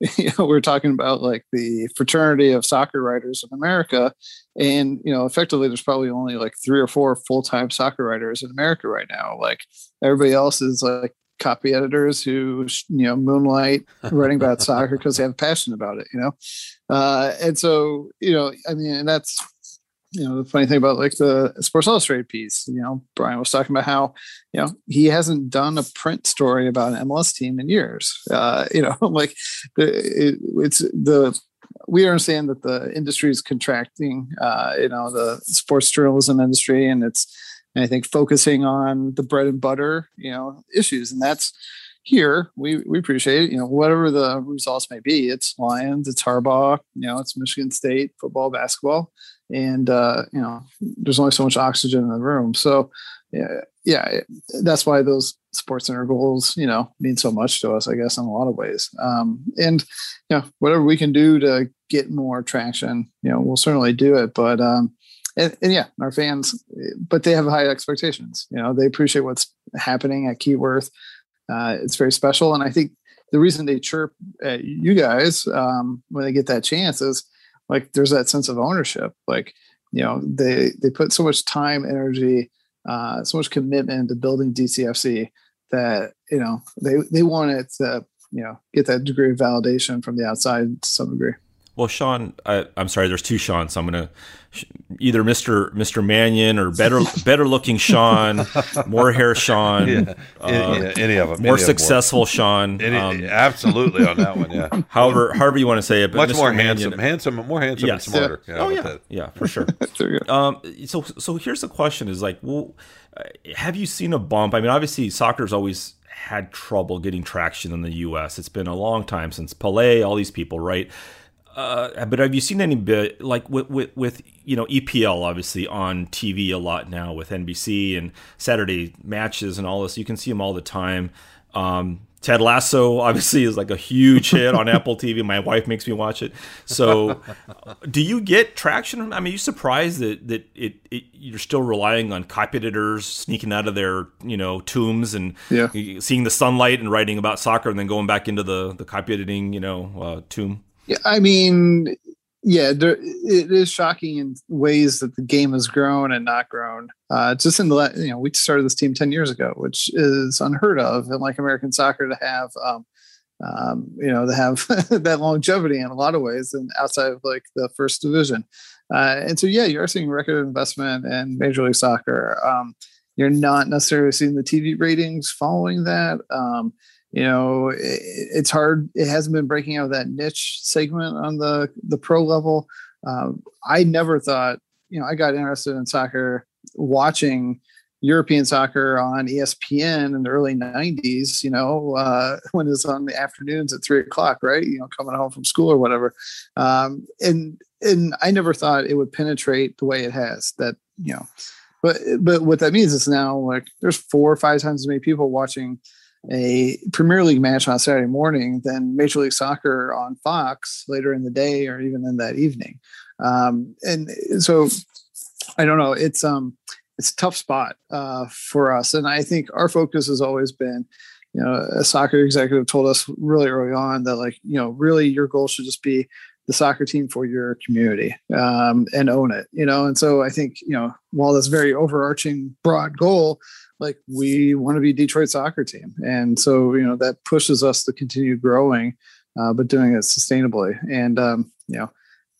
you know, we're talking about like the fraternity of soccer writers in America, and you know, effectively, there's probably only like three or four full time soccer writers in America right now. Like everybody else is like copy editors who you know moonlight writing about soccer because they have a passion about it. You know, uh, and so you know, I mean, and that's you know the funny thing about like the sports illustrated piece you know brian was talking about how you know he hasn't done a print story about an mls team in years uh you know like the, it, it's the we understand that the industry is contracting uh you know the sports journalism industry and it's and i think focusing on the bread and butter you know issues and that's here we we appreciate it you know whatever the results may be it's lions it's harbaugh you know it's michigan state football basketball and uh, you know there's only so much oxygen in the room. So yeah yeah that's why those sports center goals you know mean so much to us i guess in a lot of ways. Um, and you know whatever we can do to get more traction you know we'll certainly do it but um, and, and yeah our fans but they have high expectations you know they appreciate what's happening at keyworth uh, it's very special. And i think the reason they chirp at you guys um, when they get that chance is like there's that sense of ownership. Like you know they they put so much time energy uh, so much commitment to building dcfc that you know they they want it to you know get that degree of validation from the outside to some degree well, Sean, I, am sorry. There's two Sean, so I'm gonna either Mr. Mr. Mannion or better better looking Sean, more hair Sean, yeah. Uh, any, any, of them, more successful Sean. Any, um, absolutely on that one. Yeah. However, however you want to say it, much Mr. more Mannion, handsome, handsome, more handsome yes. and smarter. Yeah. oh yeah, yeah, for sure. um, so so here's the question: Is like, well, have you seen a bump? I mean, obviously, soccer's always had trouble getting traction in the U.S. It's been a long time since Pelé, all these people, right? Uh, but have you seen any bit like with, with, with you know EPL obviously on TV a lot now with NBC and Saturday matches and all this? You can see them all the time. Um, Ted Lasso obviously is like a huge hit on Apple TV. My wife makes me watch it. So, do you get traction? I mean, are you surprised that that it, it, you're still relying on copy editors sneaking out of their you know tombs and yeah. seeing the sunlight and writing about soccer and then going back into the the copy editing you know uh, tomb? Yeah, I mean, yeah, there, it is shocking in ways that the game has grown and not grown. Uh, just in the you know, we started this team ten years ago, which is unheard of in like American soccer to have, um, um, you know, to have that longevity in a lot of ways, and outside of like the first division. Uh, and so, yeah, you are seeing record investment in Major League Soccer. Um, you're not necessarily seeing the TV ratings following that. Um, you know it, it's hard it hasn't been breaking out of that niche segment on the the pro level. Um, i never thought you know i got interested in soccer watching european soccer on espn in the early 90s you know uh, when it's on the afternoons at three o'clock right? You know coming home from school or whatever. Um, and and i never thought it would penetrate the way it has that you know but but what that means is now like there's four or five times as many people watching a Premier League match on Saturday morning than Major League Soccer on Fox later in the day or even in that evening. Um, and so I don't know. It's um it's a tough spot uh, for us, and I think our focus has always been. You know, a soccer executive told us really early on that, like, you know, really your goal should just be the soccer team for your community um, and own it. You know, and so I think you know, while this very overarching broad goal, like we want to be Detroit soccer team. And so, you know, that pushes us to continue growing, uh, but doing it sustainably. And, um, you know,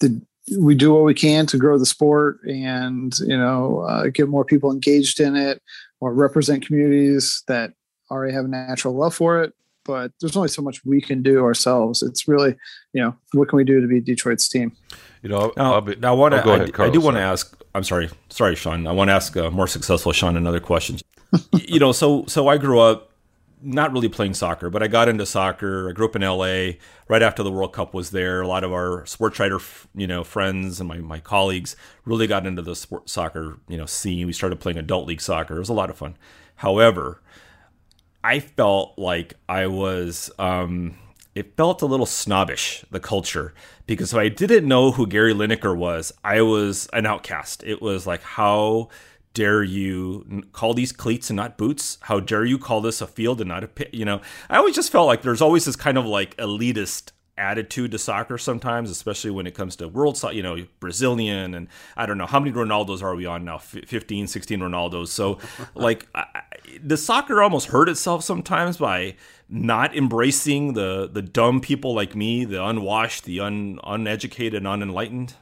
the, we do what we can to grow the sport and, you know, uh, get more people engaged in it. or represent communities that already have a natural love for it. But there's only so much we can do ourselves. It's really, you know, what can we do to be Detroit's team? You know, Now, I'll be, now I want to. oh, go I, ahead, I Carlos, do want to ask. I'm sorry, sorry, Sean. I want to ask a more successful Sean another question. You know, so so I grew up not really playing soccer, but I got into soccer. I grew up in LA right after the World Cup was there. A lot of our sports writer, you know, friends and my, my colleagues really got into the sport soccer, you know, scene. We started playing adult league soccer. It was a lot of fun. However, I felt like I was um it felt a little snobbish, the culture, because if I didn't know who Gary Lineker was, I was an outcast. It was like, how dare you call these cleats and not boots? How dare you call this a field and not a pit? You know, I always just felt like there's always this kind of like elitist attitude to soccer sometimes, especially when it comes to world soccer, you know, Brazilian and I don't know how many Ronaldos are we on now? F- 15, 16 Ronaldos. So like the soccer almost hurt itself sometimes by not embracing the the dumb people like me, the unwashed, the un, uneducated, unenlightened.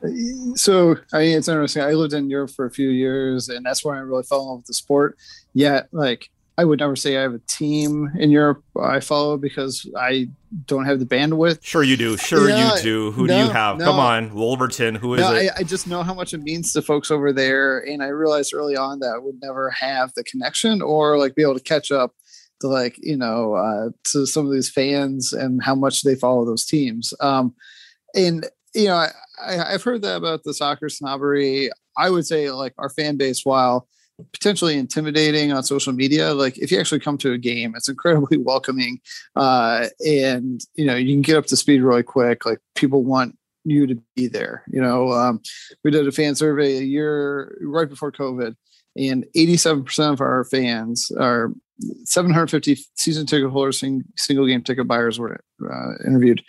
so I mean, it's interesting. I lived in Europe for a few years, and that's where I really fell in love with the sport. Yet, like, I would never say I have a team in Europe I follow because I don't have the bandwidth. Sure you do. Sure Yeah, you do. Who do you have? no. Come on, Wolverton. Who is No, it? I, I just know how much it means to folks over there, and I realized early on that I would never have the connection or like be able to catch up to like you know uh, to some of these fans and how much they follow those teams. Um, and you know, I, I, I've heard that about the soccer snobbery. I would say like our fan base, while potentially intimidating on social media. Like if you actually come to a game it's incredibly welcoming uh and you know you can get up to speed really quick. Like people want you to be there you know um we did a fan survey a year right before covid and 87% of our fans are 750 season ticket holders sing, single game ticket buyers were uh, interviewed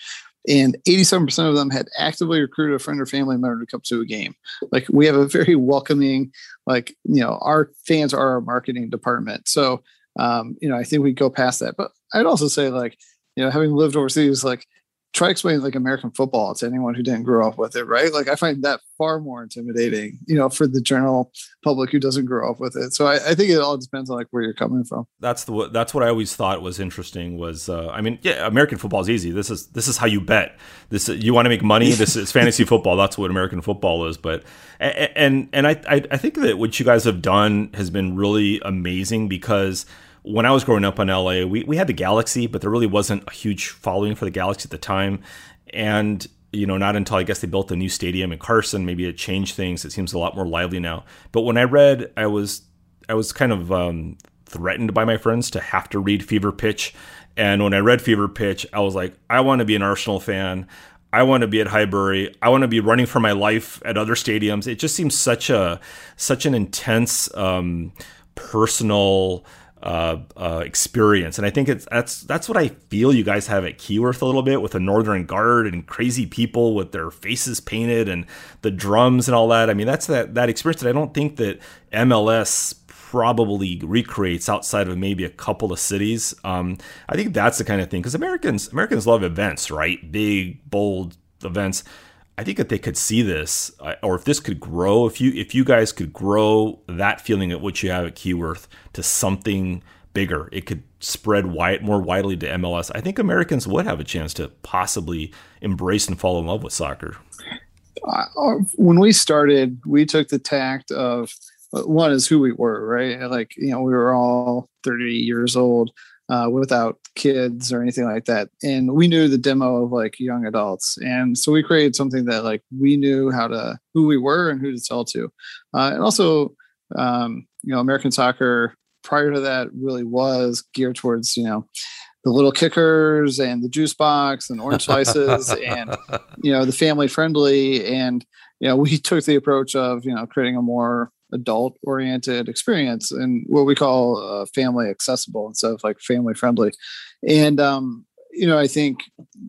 and 87% of them had actively recruited a friend or family member to come to a game. Like we have a very welcoming like you know our fans are our marketing department. So um you know i think we go past that. But i'd also say like you know having lived overseas like try explaining like american football to anyone who didn't grow up with it right like i find that far more intimidating you know for the general public who doesn't grow up with it so i, I think it all depends on like where you're coming from that's the that's what I always thought was interesting. Was uh, I mean, yeah, American football is easy. This is this is how you bet. This you want to make money. This is fantasy football. That's what American football is. But and and I I I think that what you guys have done has been really amazing because when I was growing up in LA, we, we had the Galaxy, but there really wasn't a huge following for the Galaxy at the time. And, you know, not until I guess they built a new stadium in Carson, maybe it changed things. It seems a lot more lively now. But when I read, I was I was kind of um, threatened by my friends to have to read Fever Pitch. And when I read Fever Pitch, I was like, I want to be an Arsenal fan. I want to be at Highbury. I want to be running for my life at other stadiums. It just seems such a such an intense um, personal uh, uh, experience, and I think it's that's that's what I feel you guys have at Keyworth a little bit with the Northern Guard and crazy people with their faces painted and the drums and all that. I mean, that's that that experience that I don't think that MLS probably recreates outside of maybe a couple of cities. Um, I think that's the kind of thing because Americans Americans love events, right? Big, bold events. I think that they could see this, uh, or if this could grow, if you if you guys could grow that feeling at what you have at Keyworth to something bigger, it could spread wide, more widely to MLS. I think Americans would have a chance to possibly embrace and fall in love with soccer. uh, when we started, we took the tact of uh, one is who we were, right? Like, you know, we were all 30 years old uh, without kids or anything like that. And we knew the demo of like young adults. And so we created something that like we knew how to, who we were and who to sell to. Uh, and also, um, you know, American soccer prior to that really was geared towards, you know, the little kickers and the juice box and orange slices and you know the family friendly and you know we took the approach of you know creating a more adult oriented experience and what we call uh, family accessible instead of like family friendly. And um you know i think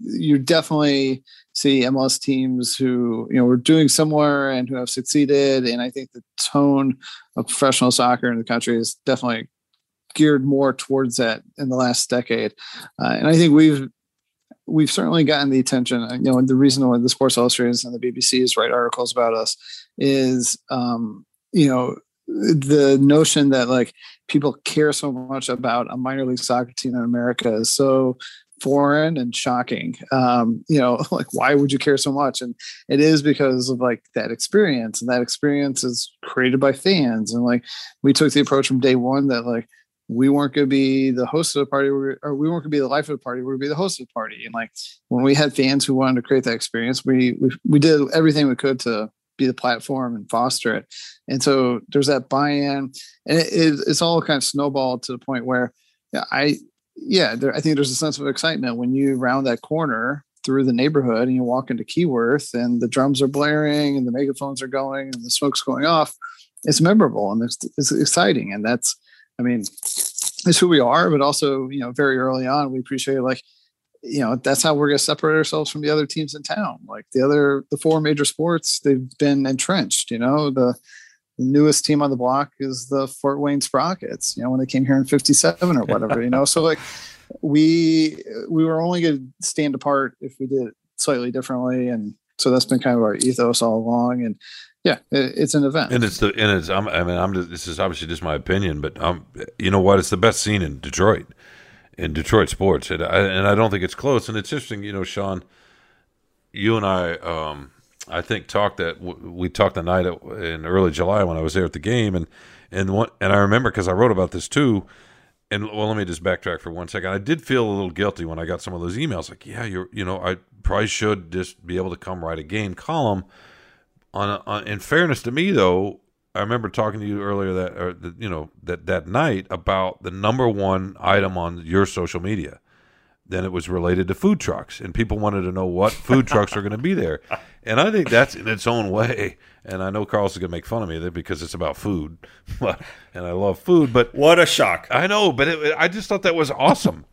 you definitely see mls teams who you know were doing similar and who have succeeded. And i think the tone of professional soccer in the country is definitely geared more towards that in the last decade. Uh, and i think we've we've certainly gotten the attention. You know, the reason why the Sports Illustrated and the BBC's write articles about us is, um, you know, the notion that like people care so much about a minor league soccer team in America is so foreign and shocking. Um, you know, like why would you care so much? And it is because of like that experience, and that experience is created by fans. And like we took the approach from day one that like we weren't going to be the host of the party, or we weren't going to be the life of the party. We to be the host of the party. And like when we had fans who wanted to create that experience, we we we did everything we could to be the platform and foster it. And so there's that buy-in, and it, it, it's all kind of snowballed to the point where yeah, I yeah, there, I think there's a sense of excitement when you round that corner through the neighborhood and you walk into Keyworth and the drums are blaring and the megaphones are going and the smoke's going off. It's memorable and it's, it's exciting. And that's, I mean, it's who we are, but also, you know, very early on, we appreciate like, you know, that's how we're going to separate ourselves from the other teams in town. Like the other, the four major sports, they've been entrenched, you know, the, the newest team on the block is the Fort Wayne Sprockets, you know, when they came here in 57 or whatever, you know. So like we we were only going to stand apart if we did it slightly differently and so that's been kind of our ethos all along and yeah, it, it's an event. And it's the and it's I'm, I mean I'm just, this is obviously just my opinion, but um you know what? It's the best scene in Detroit, in Detroit sports, and I, and I don't think it's close. And it's interesting, you know, Sean, you and I um I think talked that we talked the night in early July when I was there at the game, and and one, and I remember because I wrote about this too. And well, let me just backtrack for one second. I did feel a little guilty when I got some of those emails. Like, yeah, you're, you know, I probably should just be able to come write a game column. On, on in fairness to me, though, I remember talking to you earlier that, uh, or the, you know, that that night about the number one item on your social media then it was related to food trucks, and people wanted to know what food trucks are going to be there. And I think that's in its own way. And I know Carlos is going to make fun of me because it's about food, and I love food. But what a shock! I know, but it, I just thought that was awesome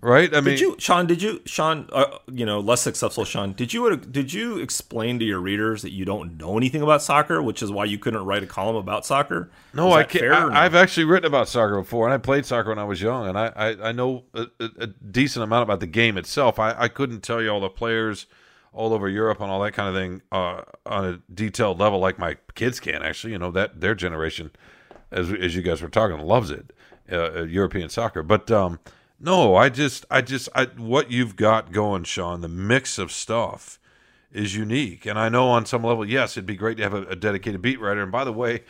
right? I mean, did you, Sean? Did you, Sean? Uh, you know, less successful, Sean. Did you did you explain to your readers that you don't know anything about soccer, which is why you couldn't write a column about soccer? No, I can't. I, have actually written about soccer before, and I played soccer when I was young, and I I, I know a, a, decent amount about the game itself. I, I couldn't tell you all the players all over Europe and all that kind of thing uh, on a detailed level like my kids can. Actually, you know that their generation, as as you guys were talking, loves it, uh, European soccer, but. um no, I just, I just, I, what you've got going, Sean, the mix of stuff is unique. And I know on some level, yes, it'd be great to have a, a dedicated beat writer. And by the way,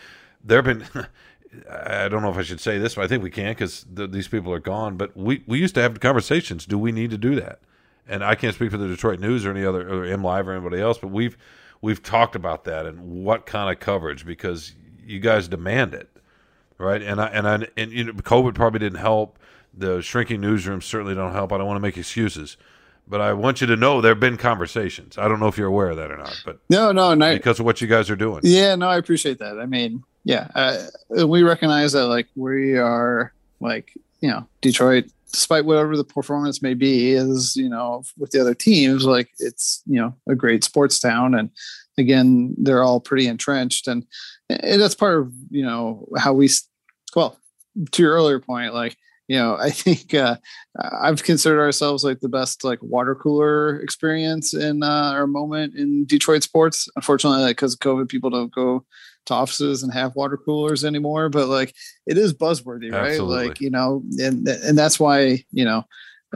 there have been, I don't know if I should say this, but I think we can because the, these people are gone. But we, we used to have conversations. Do we need to do that? And I can't speak for the Detroit News or any other, or M Live or anybody else, but we've, we've talked about that and what kind of coverage because you guys demand it. Right. And I, and I, and you know, COVID probably didn't help the shrinking newsrooms certainly don't help. I don't want to make excuses, but I want you to know there have been conversations. I don't know if you're aware of that or not, but no, no, no, because of what you guys are doing. Yeah, no, I appreciate that. I mean, yeah, uh, we recognize that like we are like you know Detroit, despite whatever the performance may be, is you know with the other teams, like it's you know a great sports town, and again, they're all pretty entrenched, and, and that's part of you know how we well to your earlier point, like you know, I think uh, I've considered ourselves like the best like water cooler experience in uh, our moment in Detroit sports. Unfortunately, because of COVID, people don't go to offices and have water coolers anymore. But like, it is buzzworthy, right? Absolutely. Like, you know, and and that's why you know,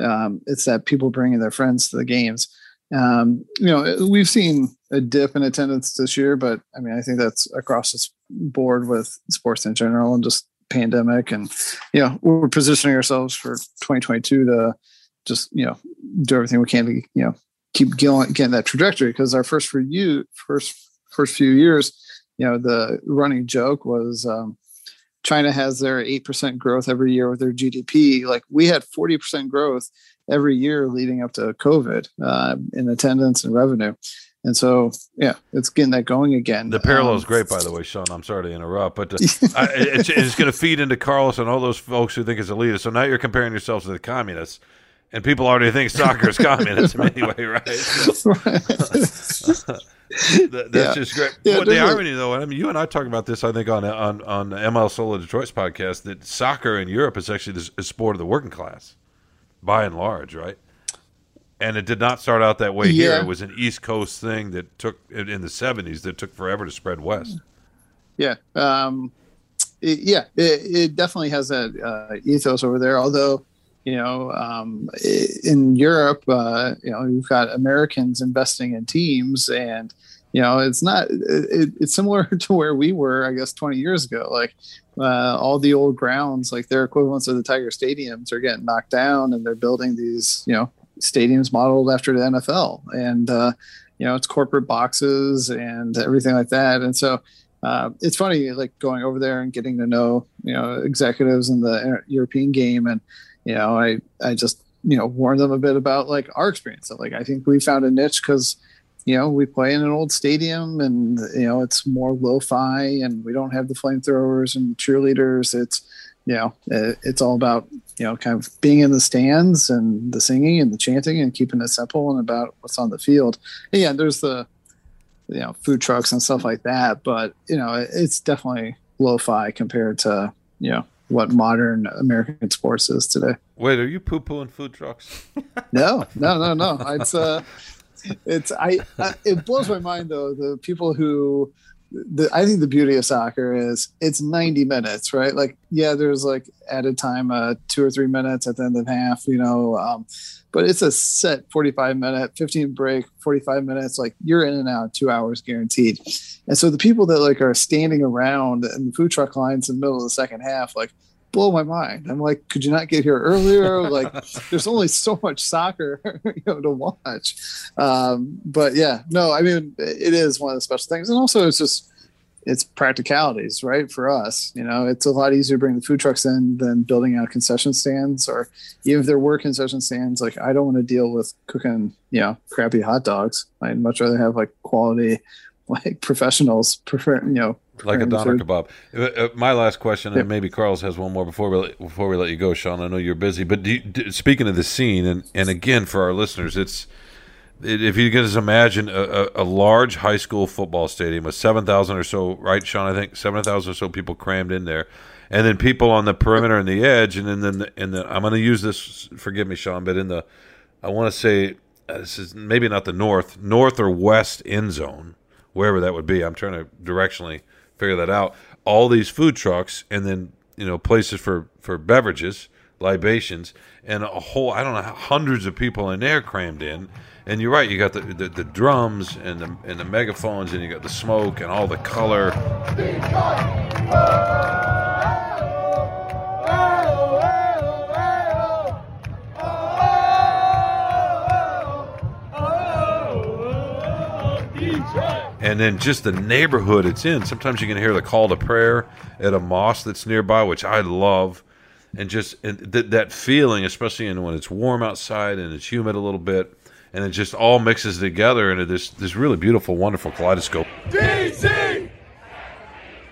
um, it's that people bringing their friends to the games. Um, you know, we've seen a dip in attendance this year, but I mean, I think that's across the board with sports in general and just pandemic and you know we're positioning ourselves for 2022 to just you know do everything we can to you know keep going getting that trajectory. Because our first for you first first few years you know the running joke was um, china has their 8% growth every year with their gdp like we had 40% growth every year leading up to covid uh, in attendance and revenue and so, yeah, it's getting that going again. The parallel is um, great, by the way, Sean. I'm sorry to interrupt, but uh, I, it's, it's going to feed into Carlos and all those folks who think it's elitist. So now you're comparing yourselves to the communists, and people already think soccer is communism anyway, right? that, that's yeah. just great. Yeah, but the irony, though, I mean, you and I talked about this, I think, on on on ML Solo Detroit's podcast, that soccer in Europe is actually the sport of the working class, by and large, right? And it did not start out that way yeah. here. It was an East Coast thing that took in the '70s that took forever to spread west. Yeah, um, it, yeah, it, it, definitely has that uh, ethos over there. Although, you know, um, in Europe, uh, you know, you've got Americans investing in teams, and you know, it's not. It, it's similar to where we were, I guess, 20 years ago. Like uh, all the old grounds, like their equivalents of the Tiger stadiums, are getting knocked down, and they're building these, you know, stadiums modeled after the NFL, and uh, you know, it's corporate boxes and everything like that, and so uh, it's funny like going over there and getting to know you know executives in the European game, and you know I I just you know warn them a bit about like our experience. Like I think we found a niche because you know we play in an old stadium and you know it's more lo-fi and we don't have the flamethrowers and cheerleaders. It's you know it, it's all about you know kind of being in the stands and the singing and the chanting and keeping it simple and about what's on the field. And yeah, there's the you know food trucks and stuff like that but you know it's definitely lo-fi compared to you know what modern american sports is today. Wait are you poo-pooing food trucks? No no no no. It's uh it's I, I it blows my mind though the people who the, I think the beauty of soccer is it's 90 minutes, right? Like, yeah, there's like added time, uh, two or three minutes at the end of half, you know, um, but it's a set 45 minute, 15 break, 45 minutes. Like you're in and out, two hours guaranteed. And so the people that like are standing around in the food truck lines in the middle of the second half, like blow my mind. I'm like, could you not get here earlier? like, there's only so much soccer, you know, to watch. Um, but yeah, no, I mean, it is one of the special things, and also it's just it's practicalities, right? For us, you know, it's a lot easier to bring the food trucks in than building out concession stands, or even if there were concession stands, like I don't want to deal with cooking, you know, crappy hot dogs. I'd much rather have like quality, like professionals prefer, you know, like a doner kebab. Uh, uh, my last question, and maybe Carlos has one more before we before we let you go, Sean. I know you're busy, but you, speaking of the scene, and and again for our listeners, it's if you can just imagine a, a, large high school football stadium with 7,000 or so, right, Sean? I think 7,000 or so people crammed in there. And then people on the perimeter and the edge. And then, then the, in I'm going to use this, forgive me, Sean, but in the, I want to say, uh, this is maybe not the north, north or west end zone, wherever that would be. I'm trying to directionally figure that out. All these food trucks and then, you know, places for, for beverages, libations, and a whole, I don't know, hundreds of people in there crammed in and you're right. You got the, the, the drums and the and the megaphones, and you got the smoke and all the color. And then just the neighborhood it's in. Sometimes you can hear the call to prayer at a mosque that's nearby, which I love, and just and th- that feeling, especially when it's warm outside and it's humid a little bit, and it just all mixes together into this this really beautiful, wonderful kaleidoscope. DC,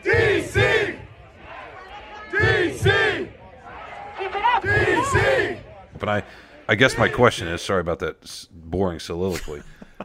DC, DC, DC. But I, I guess my question is, sorry about that boring soliloquy,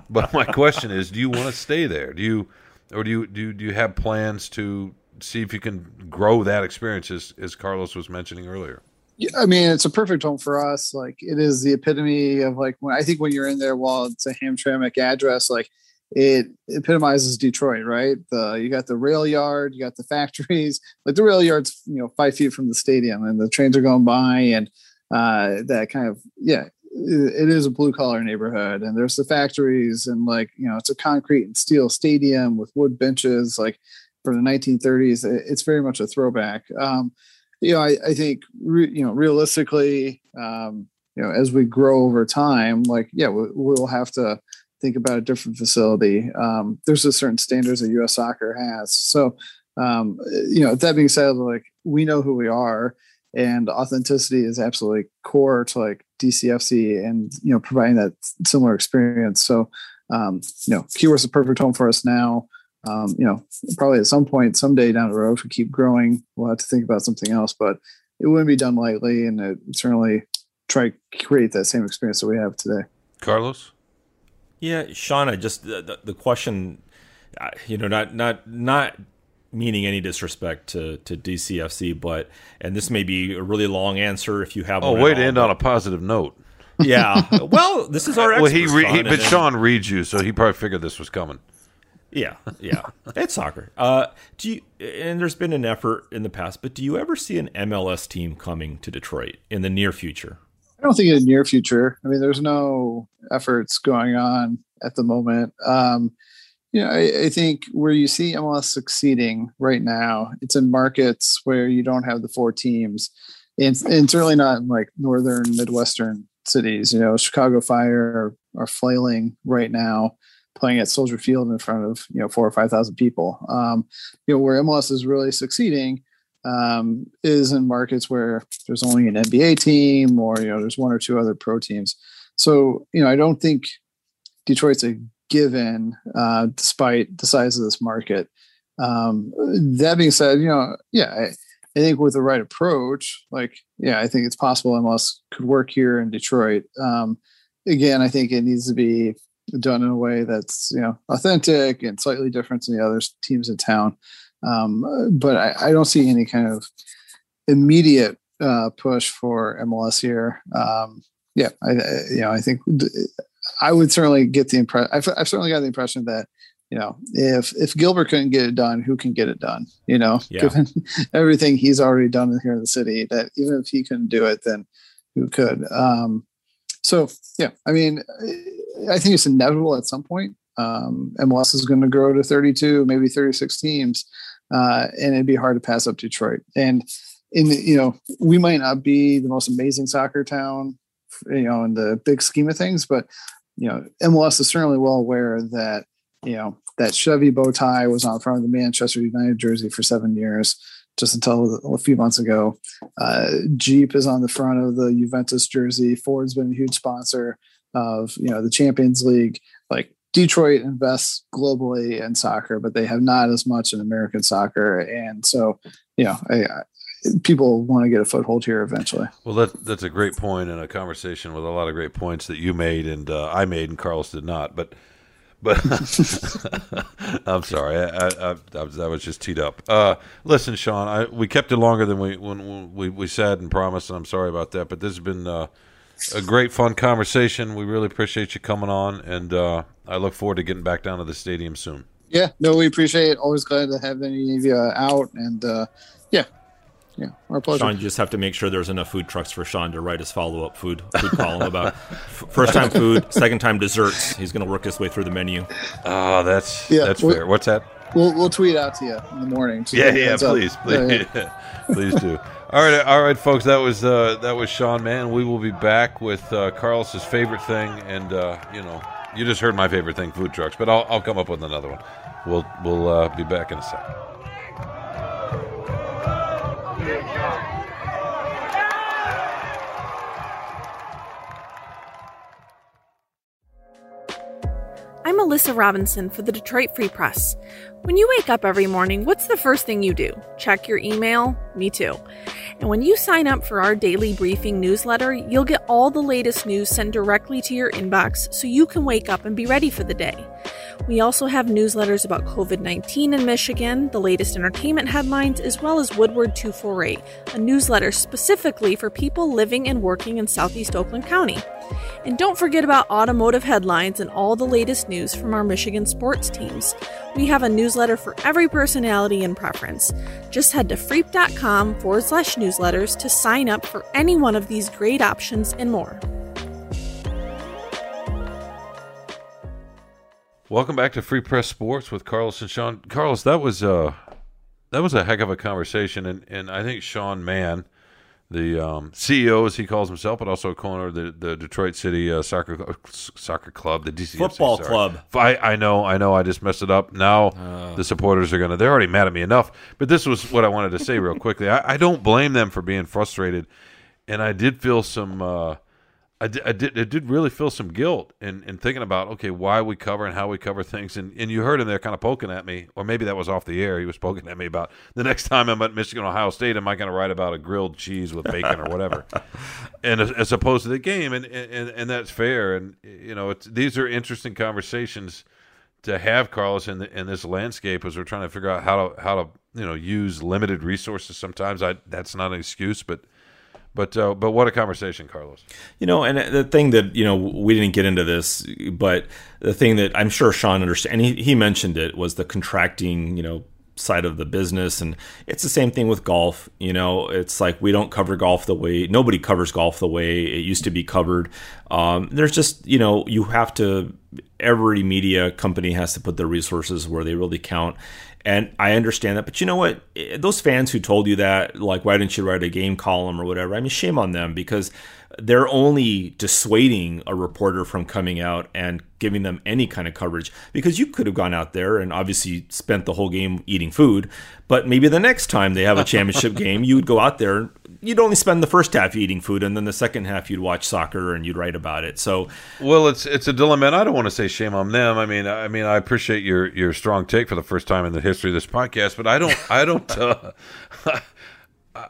but my question is, do you want to stay there? Do you, or do you do you, do you have plans to see if you can grow that experience, as, as Carlos was mentioning earlier? Yeah, I mean, it's a perfect home for us. Like it is the epitome of like when I think when you're in there, while it's a Hamtramck address, like it epitomizes Detroit, right? The you got the rail yard, you got the factories. Like the rail yard's you know five feet from the stadium, and the trains are going by, and uh, that kind of yeah, it is a blue collar neighborhood, and there's the factories, and like you know, it's a concrete and steel stadium with wood benches, like for the 1930s. It's very much a throwback. Um, you know, I, I think, re, you know, realistically, um, you know, as we grow over time, like, yeah, we, will have to think about a different facility. Um, there's a certain standards that U.S. Soccer has. So, um, you know, that being said, like, we know who we are, and authenticity is absolutely core to like DCFC and you know providing that similar experience. So, um, you know, Keyworth's is a perfect home for us now um, you know, probably at some point, someday down the road, if we keep growing, we'll have to think about something else. But it wouldn't be done lightly, and it certainly try to create that same experience that we have today. Carlos, yeah, Sean, I just the, the question, uh, you know, not not not meaning any disrespect to to DCFC, but and this may be a really long answer if you have. Oh, way to end on a positive note. Yeah. well, this is our. well, he, re- he but Sean reads you, so he probably figured this was coming. Yeah, yeah, it's soccer. Uh, do you? And there's been an effort in the past, but do you ever see an MLS team coming to Detroit in the near future? I don't think in the near future. I mean, there's no efforts going on at the moment. Um, know, I, I, think where you see MLS succeeding right now, it's in markets where you don't have the four teams, and, and certainly not in like northern Midwestern cities. You know, Chicago Fire are, are flailing right now playing at Soldier Field in front of you know four or five thousand people. Um, you know where MLS is really succeeding um, is in markets where there's only an NBA team or you know there's one or two other pro teams. So you know I don't think Detroit's a given uh, despite the size of this market. Um, that being said, you know yeah. I, I think with the right approach, like, yeah, I think it's possible MLS could work here in Detroit. Um, again, I think it needs to be done in a way that's you know authentic and slightly different than the other teams in town. Um, but I, I, don't see any kind of immediate uh, push for MLS here. Um, yeah, I, I, you know I think I would certainly get the impression. I've, I've, certainly got the impression that you know if if Gilbert couldn't get it done, who can get it done? You know, yeah. given everything he's already done here in the city, that even if he couldn't do it, then who could? Um, so yeah, I mean, I think it's inevitable at some point. Um, MLS is going to grow to 32, maybe 36 teams, uh, and it'd be hard to pass up Detroit. And in you know, we might not be the most amazing soccer town, you know, in the big scheme of things, but you know, MLS is certainly well aware that you know that Chevy bow tie was on front of the Manchester United jersey for seven years just until a few months ago. Uh, Jeep is on the front of the Juventus jersey. Ford's been a huge sponsor of you know the Champions League. Like Detroit invests globally in soccer, but they have not as much in American soccer, and so you know I, people want to get a foothold here eventually. Well, that that's a great point and a conversation with a lot of great points that you made and uh, I made and Carlos did not, but but I'm sorry, I, I, I, that was just teed up. Uh, listen, Sean, I, we kept it longer than we when, when we, we said and promised, and I'm sorry about that. But this has been uh, a great, fun conversation. We really appreciate you coming on, and uh, I look forward to getting back down to the stadium soon. Yeah, no, we appreciate it. Always glad to have any of you out, and uh, yeah, yeah, our pleasure. Sean, you just have to make sure there's enough food trucks for Sean to write his follow up food food column about first time food, second time desserts. He's going to work his way through the menu. Oh, that's yeah, that's fair. What's that? We'll we'll tweet out to you in the morning. So yeah, yeah, please, up. please, yeah, yeah. please do. All right, all right, folks. That was uh, that was Sean Mann. We will be back with uh, Carlos's favorite thing, and uh, you know, you just heard my favorite thing, food trucks. But I'll I'll come up with another one. We'll we'll uh, be back in a second. I'm Alyssa Robinson for the Detroit Free Press. When you wake up every morning, what's the first thing you do? Check your email? Me too. And when you sign up for our daily briefing newsletter, you'll get all the latest news sent directly to your inbox so you can wake up and be ready for the day. We also have newsletters about COVID 19 in Michigan, the latest entertainment headlines, as well as Woodward 248, a newsletter specifically for people living and working in Southeast Oakland County. And don't forget about automotive headlines and all the latest news from our Michigan sports teams. We have a newsletter for every personality and preference. Just head to freep.com forward slash newsletters to sign up for any one of these great options and more. Welcome back to Free Press Sports with Carlos and Sean. Carlos, that was uh that was a heck of a conversation, and, and I think Sean Mann, the um, CEO as he calls himself, but also a co-owner of the, the Detroit City uh, Soccer Soccer Club, the DC Football. Club. I, I know, I know, I just messed it up. Now uh. the supporters are gonna—they're already mad at me enough. But this was what I wanted to say real quickly. I, I don't blame them for being frustrated, and I did feel some. Uh, I did, I did, I did really feel some guilt in, in thinking about okay why we cover and how we cover things. And, and you heard him there kind of poking at me or maybe that was off the air. He was poking at me about the next time I'm at Michigan Ohio State am I going to write about a grilled cheese with bacon or whatever? And as, as, opposed to the game. And, and and that's fair. And you know these are interesting conversations to have Carlos in the, in this landscape as we're trying to figure out how to how to you know use limited resources. Sometimes I that's not an excuse but But uh, but what a conversation, Carlos. You know, and the thing that you know we didn't get into this, but the thing that I'm sure Sean understand, and he, he mentioned it was the contracting, you know, side of the business. And it's the same thing with golf you know. It's like we don't cover golf the way nobody covers golf the way it used to be covered. Um, there's just you know you have to every media company has to put their resources where they really count and I understand that, but you know what? Eh, those fans who told you that, like, why didn't you write a game column or whatever? I mean, shame on them because they're only dissuading a reporter from coming out and giving them any kind of coverage because you could have gone out there and obviously spent the whole game eating food but maybe the next time they have a championship game you would go out there you'd only spend the first half eating food and then the second half you'd watch soccer and you'd write about it. So well it's it's a dilemma and i don't want to say shame on them. I mean i mean i appreciate your your strong take for the first time in the history of this podcast but i don't i don't uh,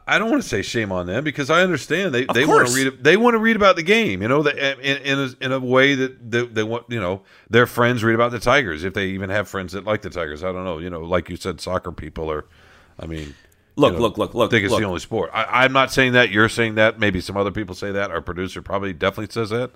I don't want to say shame on them because I understand they, they want to read they want to read about the game, you know, in in a, in a way that they, they, want, you know, their friends read about the Tigers if they even have friends that like the Tigers. I don't know, you know, like you said, soccer people are, I mean, look, you know, look, look, look, I think it's look. the only sport. I, I'm not saying that. You're saying that. Maybe some other people say that. Our producer probably definitely says that.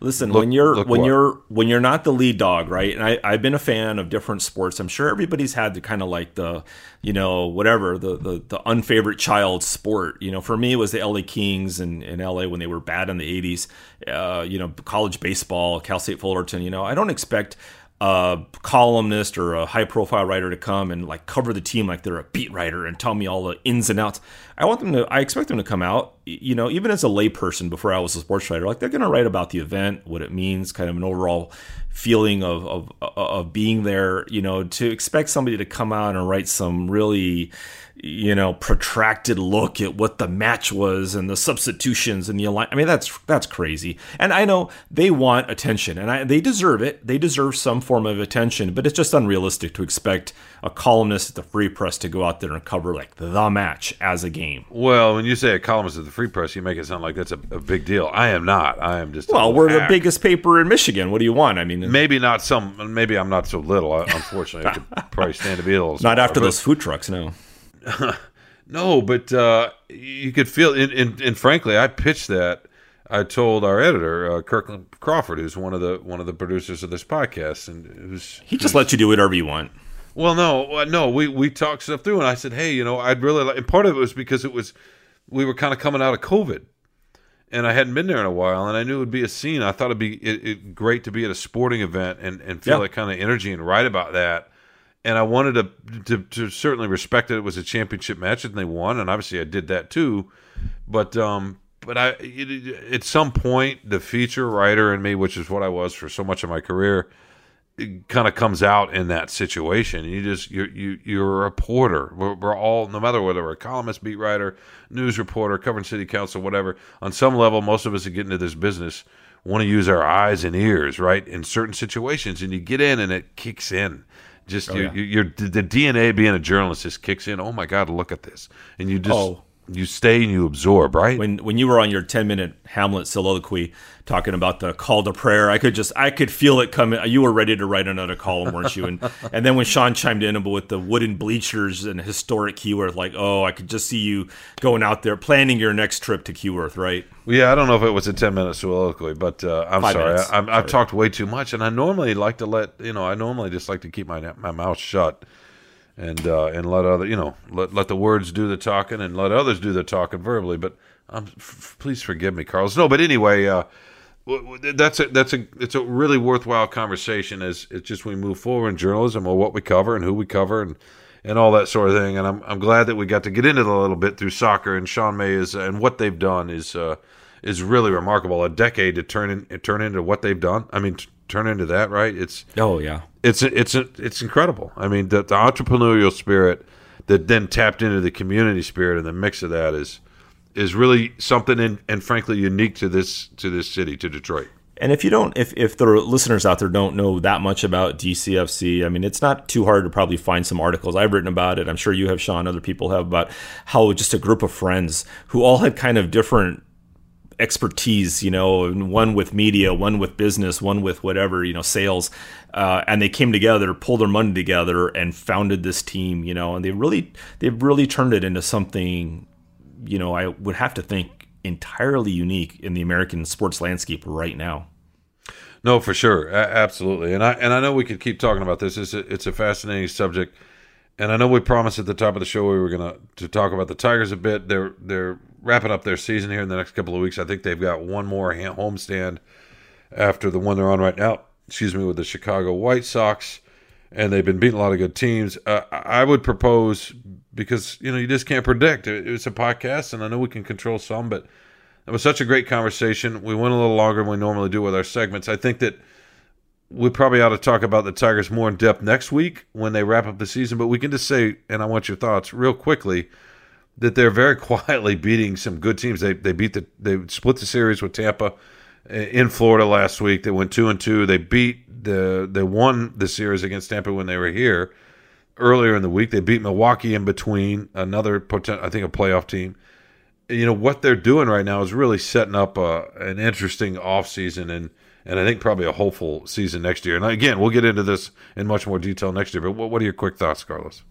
Listen, look, when you're when what? you're when you're not the lead dog, right? And I, I've been a fan of different sports. I'm sure everybody's had the kind of like the, you know, whatever the the the unfavorite child sport. You know, for me it was the LA Kings in, in LA when they were bad in the 80s. Uh, you know, college baseball, Cal State Fullerton. You know, I don't expect a columnist or a high profile writer to come and like cover the team like they're a beat writer and tell me all the ins and outs. I want them to, I expect them to come out, you know, even as a layperson before I was a sports writer, like they're going to write about the event, what it means, kind of an overall feeling of, of, of being there, you know, to expect somebody to come out and write some really, you know, protracted look at what the match was and the substitutions and the align. I mean, that's that's crazy. And I know they want attention, and I, they deserve it. They deserve some form of attention, but it's just unrealistic to expect a columnist at the Free Press to go out there and cover like the match as a game. Well, when you say a columnist at the Free Press, you make it sound like that's a, a big deal. I am not. I am just. Well, we're hack. the biggest paper in Michigan. What do you want? I mean, maybe not some. Maybe I'm not so little. Uh, unfortunately, I could probably stand to be a little. Smaller, not after those food trucks, no. no, but uh, you could feel, and, and, and, frankly, I pitched that. I told our editor, uh, Kirkland Crawford, who's one of the one of the producers of this podcast, and who's he just lets you do whatever you want. Well, no, uh, no, we we talked stuff through, and I said, hey, you know, I'd really like. And part of it was because it was we were kind of coming out of COVID, and I hadn't been there in a while, and I knew it would be a scene. I thought it'd be it, it, great to be at a sporting event and and feel yeah. that kind of energy and write about that and I wanted to, to, to certainly respect that it was a championship match and they won, and obviously I did that too. But um, but I it, at some point the feature writer in me, which is what I was for so much of my career, kind of comes out in that situation. You just you you you're a reporter. We're, we're, all no matter whether we're a columnist, beat writer, news reporter, covering city council, whatever. On some level, most of us that get into this business want to use our eyes and ears, right, in certain situations, and you get in and it kicks in just oh, you, yeah. you, the DNA being a journalist just kicks in. Oh my God, look at this, and you just oh. You stay and you absorb, right? When when you were on your ten minute Hamlet soliloquy, talking about the call to prayer. I could just I could feel it coming. You were ready to write another column, weren't you? And and then when Sean chimed in with the wooden bleachers and historic Keyworth, like oh, I could just see you going out there planning your next trip to Keyworth, right? Yeah, I don't know if it was a ten minute soliloquy, but uh, I'm Five sorry, I, have talked way too much, and I normally like to let you know. I normally just like to keep my my mouth shut. And uh, and let other you know let let the words do the talking and let others do the talking verbally. But um, f- please forgive me, Carlos. No, but anyway, uh, that's a that's a it's a really worthwhile conversation as it's just we move forward in journalism or what we cover and who we cover and and all that sort of thing and I'm I'm glad that we got to get into it a little bit through soccer and Sean May is and what they've done is uh, is really remarkable a decade to turn in, turn into what they've done I mean t- turn into that right it's oh yeah it's it's it's incredible I mean the, the entrepreneurial spirit that then tapped into the community spirit and the mix of that is is really something in, and frankly unique to this to this city to Detroit. And if you don't, if if the listeners out there don't know that much about DCFC, I mean, it's not too hard to probably find some articles. I've written about it. I'm sure you have, Sean. Other people have about how just a group of friends who all had kind of different expertise, you know, one with media, one with business, one with whatever, you know, sales, uh, and they came together, pulled their money together, and founded this team, you know, and they really, they've really turned it into something you know, I would have to think entirely unique in the American sports landscape right now. No, for sure, a- absolutely, and I and I know we could keep talking about this. It's a, it's a fascinating subject, and I know we promised at the top of the show we were gonna to talk about the Tigers a bit. They're they're wrapping up their season here in the next couple of weeks. I think they've got one more homestand after the one they're on right now. Excuse me, with the Chicago White Sox, and they've been beating a lot of good teams. Uh, I would propose because you know you just can't predict. It- It's a podcast, and I know we can control some, but it was such a great conversation. We went a little longer than we normally do with our segments. I think that we probably ought to talk about the Tigers more in depth next week when they wrap up the season. But we can just say, and I want your thoughts real quickly, that they're very quietly beating some good teams. They they beat the they split the series with Tampa uh, in Florida last week. They went two and two. They beat the they won the series against Tampa when they were here earlier in the week. They beat Milwaukee in between another potent, I think a playoff team. You know what they're doing right now is really setting up a, an interesting offseason and and I think probably a hopeful season next year. And again, we'll get into this in much more detail next year. But what, what are your quick thoughts, Carlos?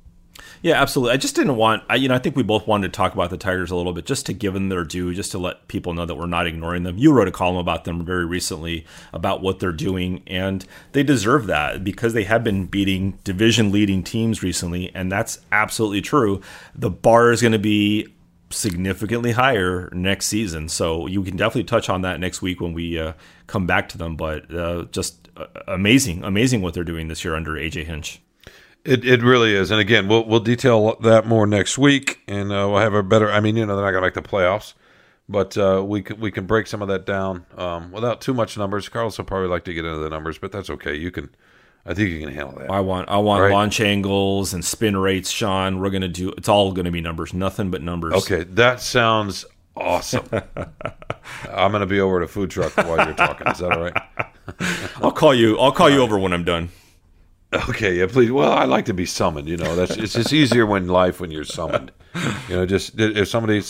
Yeah, absolutely. I just didn't want, I, you know, I think we both wanted to talk about the Tigers a little bit just to give them their due, just to let people know that we're not ignoring them. You wrote a column about them very recently about what they're doing, and they deserve that because they have been beating division leading teams recently, and that's absolutely true. The bar is going to be significantly higher next season. So you can definitely touch on that next week when we uh, come back to them. But uh, just uh, amazing, amazing what they're doing this year under AJ Hinch. It, it really is, and again, we'll we'll detail that more next week, and uh, we'll have a better. I mean, you know, they're not going to make the playoffs, but uh, we can we can break some of that down um, without too much numbers. Carlos will probably like to get into the numbers, but that's okay. You can, I think you can handle that. I want I want Right. launch angles and spin rates, Shawn. We're gonna do it's all gonna be numbers, nothing but numbers. Okay, that sounds awesome. I'm going to be over at a food truck while you're talking. Is that all right? I'll call you. I'll call you over when I'm done. Okay, yeah, please. Well, I like to be summoned. You know, that's it's just easier when life when you're summoned. You know, just if somebody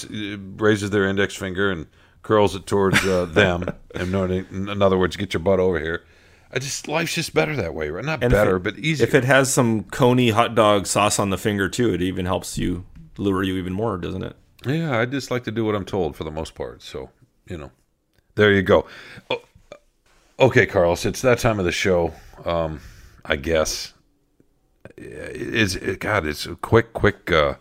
raises their index finger and curls it towards uh, them, in other, in other words, get your butt over here. I just life's just better that way, right? Not And better, it- but easier. If it has some coney hot dog sauce on the finger too, it even helps you lure you even more, doesn't it? Yeah, I just like to do what I'm told for the most part. So, you know, there you go. O- Okay, Carlos, it's that time of the show. Um, I guess is it, God. It's a quick, quick, uh,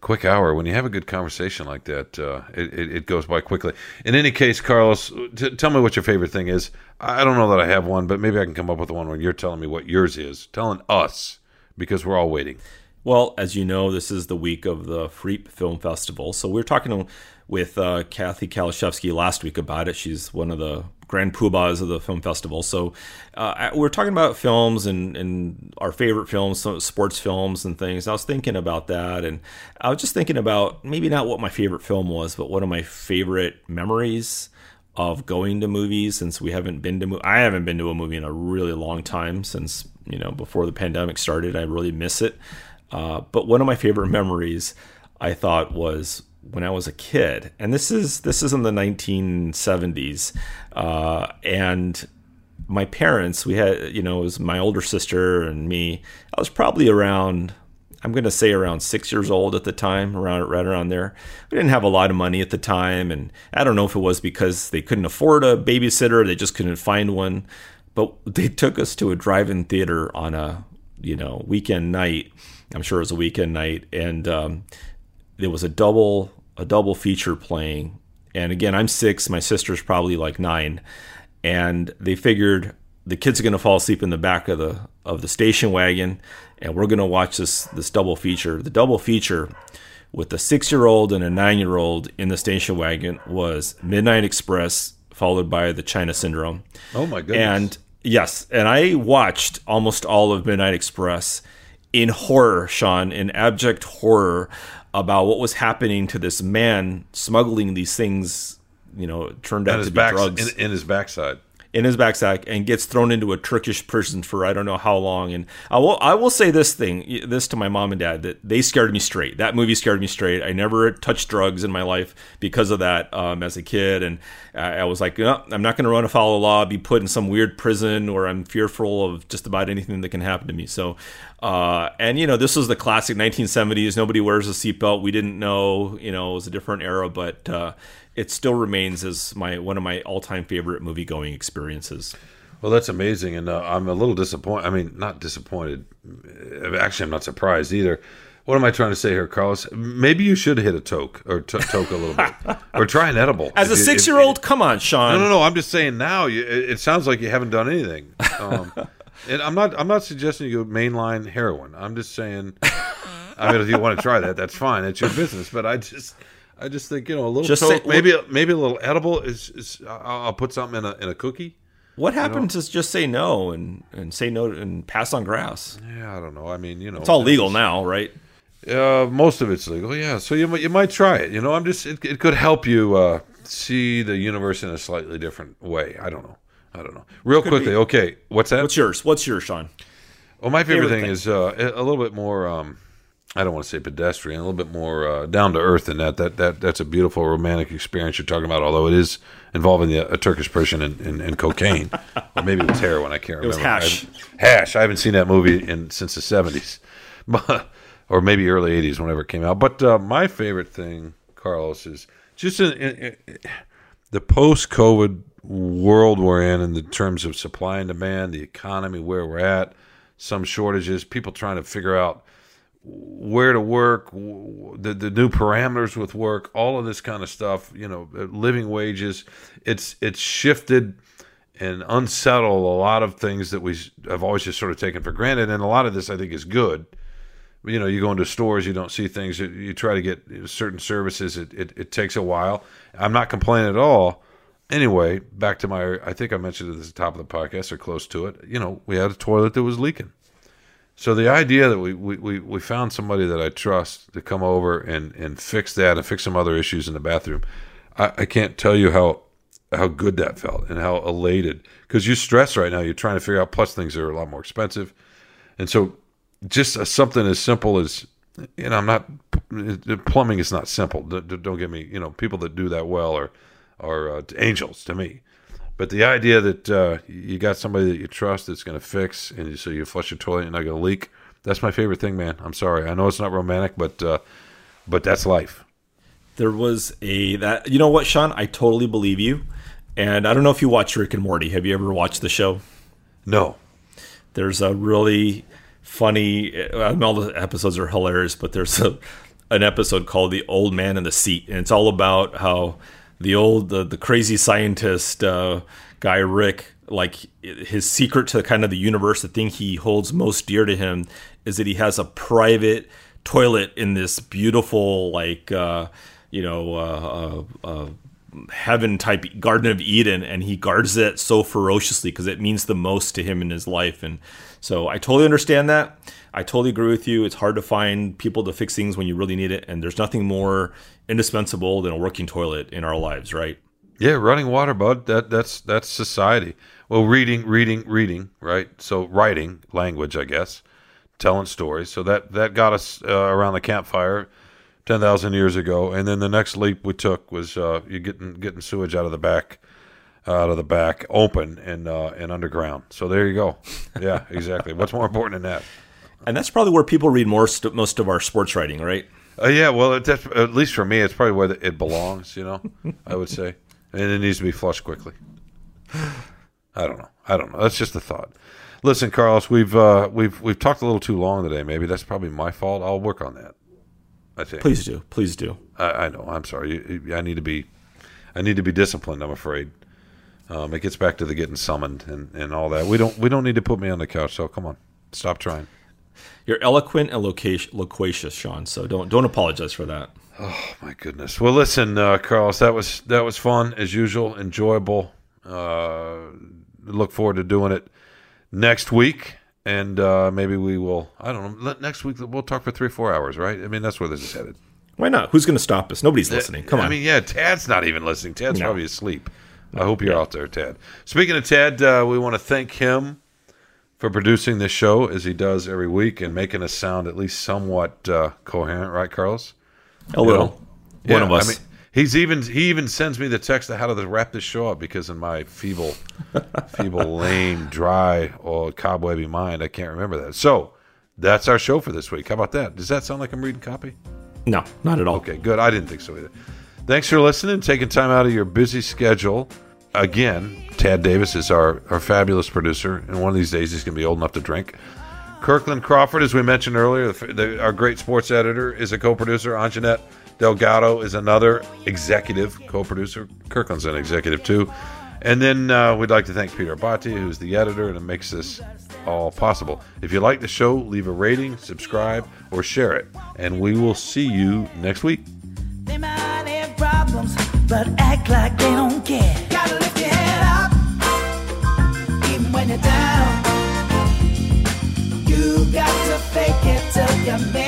quick hour. When you have a good conversation like that, uh, it, it, it goes by quickly. In any case, Carlos, t- tell me what your favorite thing is. I don't know that I have one, but maybe I can come up with one when you're telling me what yours is. Telling us because we're all waiting. Well, as you know, this is the week of the Freep Film Festival. So we were talking with uh, Kathy Kieliszewski last week about it. She's one of the grand poobahs of the film festival. So uh, we we're talking about films and, and our favorite films, sports films and things. I was thinking about that, and I was just thinking about maybe not what my favorite film was, but one of my favorite memories of going to movies since we haven't been to I haven't been to a movie in a really long time since you know before the pandemic started I really miss it uh, but one of my favorite memories I thought was when I was a kid and this is this is in the 1970s uh, and my parents we had you know it was my older sister and me I was probably around I'm going to say around six years old at the time, around right around there. We didn't have a lot of money at the time, and I don't know if it was because they couldn't afford a babysitter, they just couldn't find one. But they took us to a drive-in theater on a you know weekend night. I'm sure it was a weekend night, and um, there was a double a double feature playing. And again, I'm six, my sister's probably like nine, and they figured the kids are going to fall asleep in the back of the of the station wagon and we're going to watch this this double feature the double feature with a 6-year-old and a 9-year-old in the station wagon was Midnight Express followed by the China Syndrome Oh my goodness! and yes and I watched almost all of Midnight Express in horror Shawn in abject horror about what was happening to this man smuggling these things you know turned out to be back drugs in, in his backside. In his backpack and gets thrown into a Turkish prison for I don't know how long. And I will I will say this thing this to my mom and dad that they scared me straight. That movie scared me straight. I never touched drugs in my life because of that um, as a kid, and I, I was like, no, I'm not going to run afoul of law, be put in some weird prison, or I'm fearful of just about anything that can happen to me. So. Uh, and you know this was the classic 1970s. Nobody wears a seatbelt. We didn't know, you know, it was a different era. But uh, it still remains as my one of my all time favorite movie going experiences. Well, that's amazing, and uh, I'm a little disappointed. I mean, not disappointed. Uh, Actually, I'm not surprised either. What am I trying to say here, Carlos? Maybe you should hit a toke or t- toke a little bit, or try an edible. As a six year old, come on, Shawn. No, no, no. I'm just saying now. You, it, it sounds like you haven't done anything. Um, and I'm not. I'm not suggesting you go mainline heroin. I'm just saying. I mean, if you want to try that, that's fine. It's your business. But I just, I just think you know a little. Just say- maybe maybe a little edible is. is I'll, put something in a in a cookie. What happened to just say no and, and say no and pass on grass? Yeah, I don't know. I mean, you know, It's all legal now, right? Uh, most of it's legal, yeah. So you might- you might try it. You know, I'm just it, it could help you uh, see the universe in a slightly different way. I don't know. I don't know. Real quickly, okay. What's that? What's yours? What's yours, Shawn? well, my favorite, favorite thing, thing? is uh, a a little bit more. Um, I don't want to say pedestrian, a little bit more uh, down to earth than that. That that that's a beautiful romantic experience you're talking about. Although it is involving the, a Turkish person and, and, and cocaine, or maybe it was heroin. I can't remember. It was hash. I hash. I haven't seen that movie in since the '70s, or maybe early '80s, whenever it came out. But uh, my favorite thing, Carlos, is just in, in, in the post-COVID world we're in, in the terms of supply and demand, the economy, where we're at, some shortages, people trying to figure out where to work, the the new parameters with work, all of this kind of stuff. You know, uh, living wages. It's it's shifted and unsettled a lot of things that we have always just sort of taken for granted, and a lot of this I think is good. You know, you go into stores, you don't see things. You, you try to get certain services. It, it it takes a while. I'm not complaining at all. Anyway, back to my. I think I mentioned it at the top of the podcast or close to it. You know, we had a toilet that was leaking. So the idea that we, we, we, found somebody that I trust to come over and, and fix that and fix some other issues in the bathroom, I, I can't tell you how how good that felt and how elated because you're stressed right now. You're trying to figure out. Plus, things are a lot more expensive, and so just a, something as simple as you know, I'm not plumbing is not simple. Don't get me. You know, people that do that well are are uh, angels to me. But the idea that uh, you got somebody that you trust that's going to fix, and you, so you flush your toilet, you're not going to leak. That's my favorite thing, man. I'm sorry. I know it's not romantic, but uh, but that's life. There was a that you know what, Shawn? I totally believe you. And I don't know if you watch Rick and Morty. Have you ever watched the show? No, There's a really funny. I mean, all the episodes are hilarious, but there's a an episode called "The Old Man in the Seat," and it's all about how the old the, the crazy scientist uh, guy Rick, like his secret to kind of the universe, the thing he holds most dear to him, is that he has a private toilet in this beautiful like uh, you know. Uh, uh, uh, heaven type garden of eden and he guards it so ferociously because it means the most to him in his life and so i totally understand that i totally agree with you it's hard to find people to fix things when you really need it and there's nothing more indispensable than a working toilet in our lives right Yeah, running water, bud. That that's that's society. Well, reading, reading, reading, right? So writing, language, I guess, telling stories. So that that got us uh, around the campfire ten thousand years ago, and then the next leap we took was uh, you getting getting sewage out of the back, out of the back, open and uh, and underground. So there you go. Yeah, exactly. What's more important than that? And that's probably where people read most most of our sports writing right Uh, yeah, well, it, at least for me, it's probably where it belongs. You know, I would say, and it needs to be flushed quickly. I don't know. I don't know. That's just a thought. Listen, Carlos, we've uh, we've we've talked a little too long today. Maybe that's probably my fault. I'll work on that. I think. please do please do I, I know. I'm sorry. I need to be. I need to be disciplined. I'm afraid. Um, it gets back to the getting summoned and, and all that. We don't we don't need to put me on the couch. So come on, stop trying. You're eloquent and loca- loquacious sean so don't don't apologize for that Oh My goodness. Well, listen, uh, Carlos, that was that was fun as usual, enjoyable. Uh, look forward to doing it next week, and uh, maybe we will. I don't know. Next week we'll talk for three or four hours, right? I mean, that's where this is headed. why not who's going to stop us nobody's listening come on I mean, yeah, Tad's not even listening. Tad's No. probably asleep. I hope you're out there, Tad. Speaking of Tad, uh, we want to thank him for producing this show as he does every week and making us sound at least somewhat uh, coherent, right, Carlos? a little one Yeah, of us I mean, he's even he even sends me the text of how to wrap this show up because in my feeble, feeble, lame, dry, or cobwebby mind, I can't remember that. So that's our show for this week. How about that? Does that sound like I'm reading copy? no not at all Okay, good. I didn't think so either. Thanks for listening, taking time out of your busy schedule. Again, Tad Davis is our, our fabulous producer, and one of these days he's going to be old enough to drink. Kirkland Crawford, as we mentioned earlier, the, the, our great sports editor, is a co producer. Anjanette Delgado is another executive co producer. Kirkland's an executive too. And then uh, we'd like to thank Peter Bhatia, who's the editor, and it makes this all possible. If you like the show, leave a rating, subscribe, or share it. And we will see you next week. They might have problems, but act like they don't care. when you're down. You got to fake it till you make it.